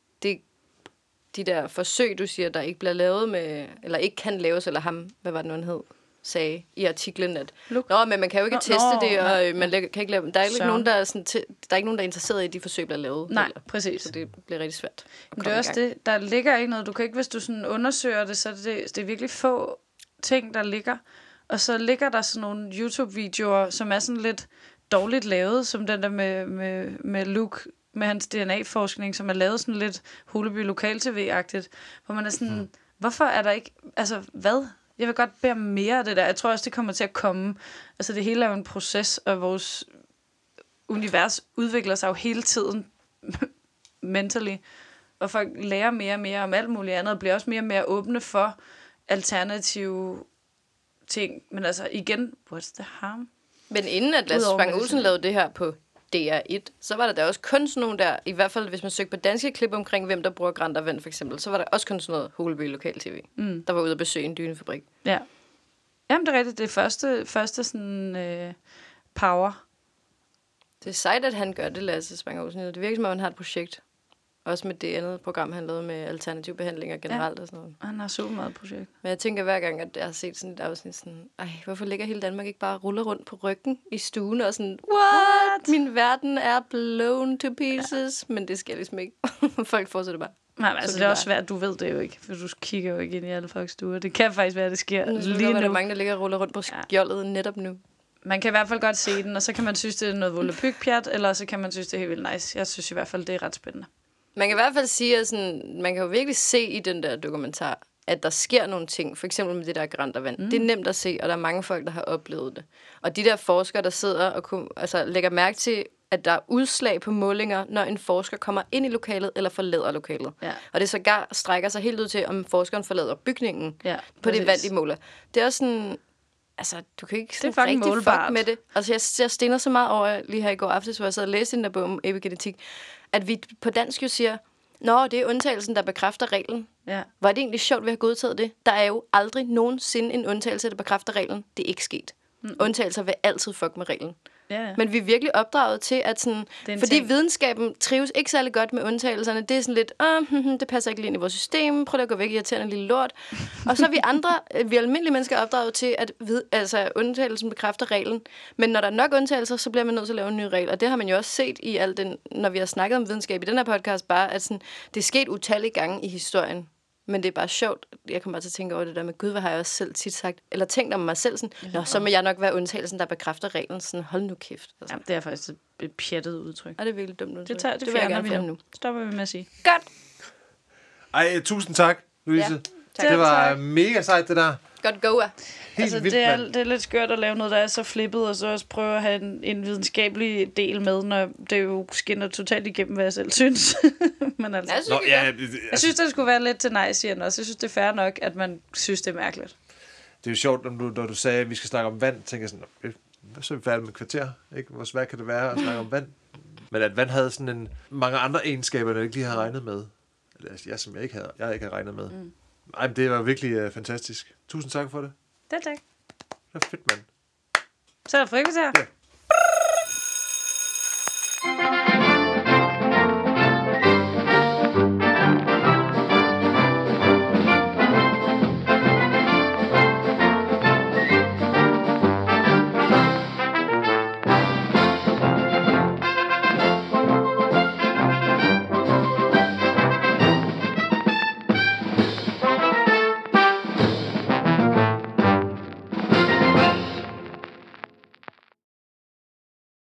De der forsøg, du siger, der ikke bliver lavet med... Eller ikke kan laves, eller ham... Hvad var det nu, han hed? sagde i artiklen, at Look. Nå, men man kan jo ikke Nå, teste nå, det, nej. og øh, man kan ikke lave, der er ikke nogen, der er, sådan, der er ikke nogen, der er interesseret i, at de forsøg bliver lavet. Nej, heller. præcis. Så det bliver rigtig svært. Men det er også det, der ligger ikke noget. Du kan ikke, hvis du sådan undersøger det, så er det, det er virkelig få ting, der ligger. Og så ligger der sådan nogle YouTube-videoer, som er sådan lidt dårligt lavet, som den der med, med, med Luke, med hans DNA-forskning, som er lavet sådan lidt Holeby Lokal-TV-agtigt, hvor man er sådan, mm. hvorfor er der ikke, altså hvad? Jeg vil godt bede om mere af det der. Jeg tror også, det kommer til at komme. Altså det hele er jo en proces, og vores univers udvikler sig jo hele tiden mentally og folk lærer mere og mere om alt muligt andet, og bliver også mere og mere åbne for alternative ting. Men altså igen, what's the harm? Men inden at Lasse Spang. Olsen lavede det her på DR1, så var der da også kun sådan nogle der, i hvert fald hvis man søgte på danske klip omkring, hvem der bruger Grand Vand for eksempel, så var der også kun sådan noget Holeby Lokal TV, mm. der var ude at besøge en dynefabrik. Ja. Jamen, det er rigtigt. Det første, første sådan, øh, power. Det er sejt, at han gør det, Lasse Spang. Det virker som om, han har et projekt. Også med det andet program, han lavede med alternative behandlinger generelt ja. og sådan noget. Han har super meget projekt. Men jeg tænker hver gang, at jeg har set sådan et afsnit, sådan, ej, hvorfor ligger hele Danmark ikke bare ruller rundt på ryggen i stuen og sådan, what? Min verden er blown to pieces. Ja. Men det sker ligesom ikke. Folk fortsætter bare. Nej, men altså, Så det er det også svært. Du ved det jo ikke, for du kigger jo ikke ind i alle folks stuer. Det kan faktisk være, at det sker Nu lige lige nu. der er mange, der ligger og ruller rundt på skjoldet netop nu. Man kan i hvert fald godt se den, og så kan man synes, det er noget volapyk-pjat, eller så kan man synes, det er helt vildt nice. Jeg synes i hvert fald, det er ret spændende. Man kan i hvert fald sige, at sådan, man kan jo virkelig se i den der dokumentar, at der sker nogle ting. For eksempel med det der grant og vand. Mm. Det er nemt at se, og der er mange folk, der har oplevet det. Og de der forskere, der sidder og kun, altså, lægger mærke til, at der er udslag på målinger, når en forsker kommer ind i lokalet eller forlader lokalet. Ja. Og det sågar strækker sig helt ud til, om forskeren forlader bygningen Ja, på præcis. det vand, de måler. Det er også sådan... Altså, du kan ikke sådan fucking rigtig målbart. fuck med det. Altså, jeg, jeg stener så meget over lige her i går aftes, hvor jeg sad og læste den der bog om epigenetik, at vi på dansk jo siger, Nå, det er undtagelsen, der bekræfter reglen. Ja. Var det egentlig sjovt, at vi har godtaget det? Der er jo aldrig nogensinde en undtagelse, der bekræfter reglen. Det er ikke sket. Mm. Undtagelser vil altid fuck med reglen. Ja, Men vi er virkelig opdraget til, at sådan, fordi ting. videnskaben trives ikke særlig godt med undtagelserne. Det er sådan lidt, oh, hm, hm, det passer ikke lige ind i vores system, prøv at gå væk, irriterende lille lort. Og så er vi andre, vi almindelige mennesker opdraget til, at vid, altså, undtagelsen bekræfter reglen. Men når der er nok undtagelser, så bliver man nødt til at lave en ny regel. Og det har man jo også set i al den, når vi har snakket om videnskab i den her podcast, bare at sådan, det er sket utallige gange i historien. Men det er bare sjovt. Jeg kommer bare til at tænke over det der med, gud, hvad har jeg også selv tit sagt? Eller tænkt om mig selv sådan, Nå, så må jeg nok være undtagelsen, der bekræfter reglen. Sådan, hold nu kæft. Altså. ja, det er faktisk et- et pjattet udtryk. Og det er virkelig dumt udtryk. Det, tager, det, vil jeg gerne vi nu. nu. Stopper vi med at sige. Godt. Ej, tusind tak, Louise. Ja, Ja, det var tak. mega sejt, det der. Godt go, ah. Helt altså, vildt, det, er, det er lidt skørt at lave noget, der er så flippet, og så også prøve at have en, en videnskabelig del med, når det jo skinner totalt igennem, hvad jeg selv synes. Men altså, Jeg synes, Nå, det ja, det- jeg synes, det skulle være lidt til nej, siger den også. Jeg synes, det er fair nok, at man synes, det er mærkeligt. det er jo sjovt, når du, når du sagde, at vi skal snakke om vand, tænker jeg sådan, "Øh, hvad så er vi færdige med et kvarter? Ikke? Hvor svært kan det være at snakke om vand? Men at vand havde sådan en, mange andre egenskaber, jeg ikke lige havde regnet med. Eller altså, jeg, som jeg ikke havde, jeg ikke havde regnet med. Mm. Ej, det var virkelig uh, fantastisk. Tusind tak for det. Det tak. Det er fedt, mand. Så er der frikvarter. Ja.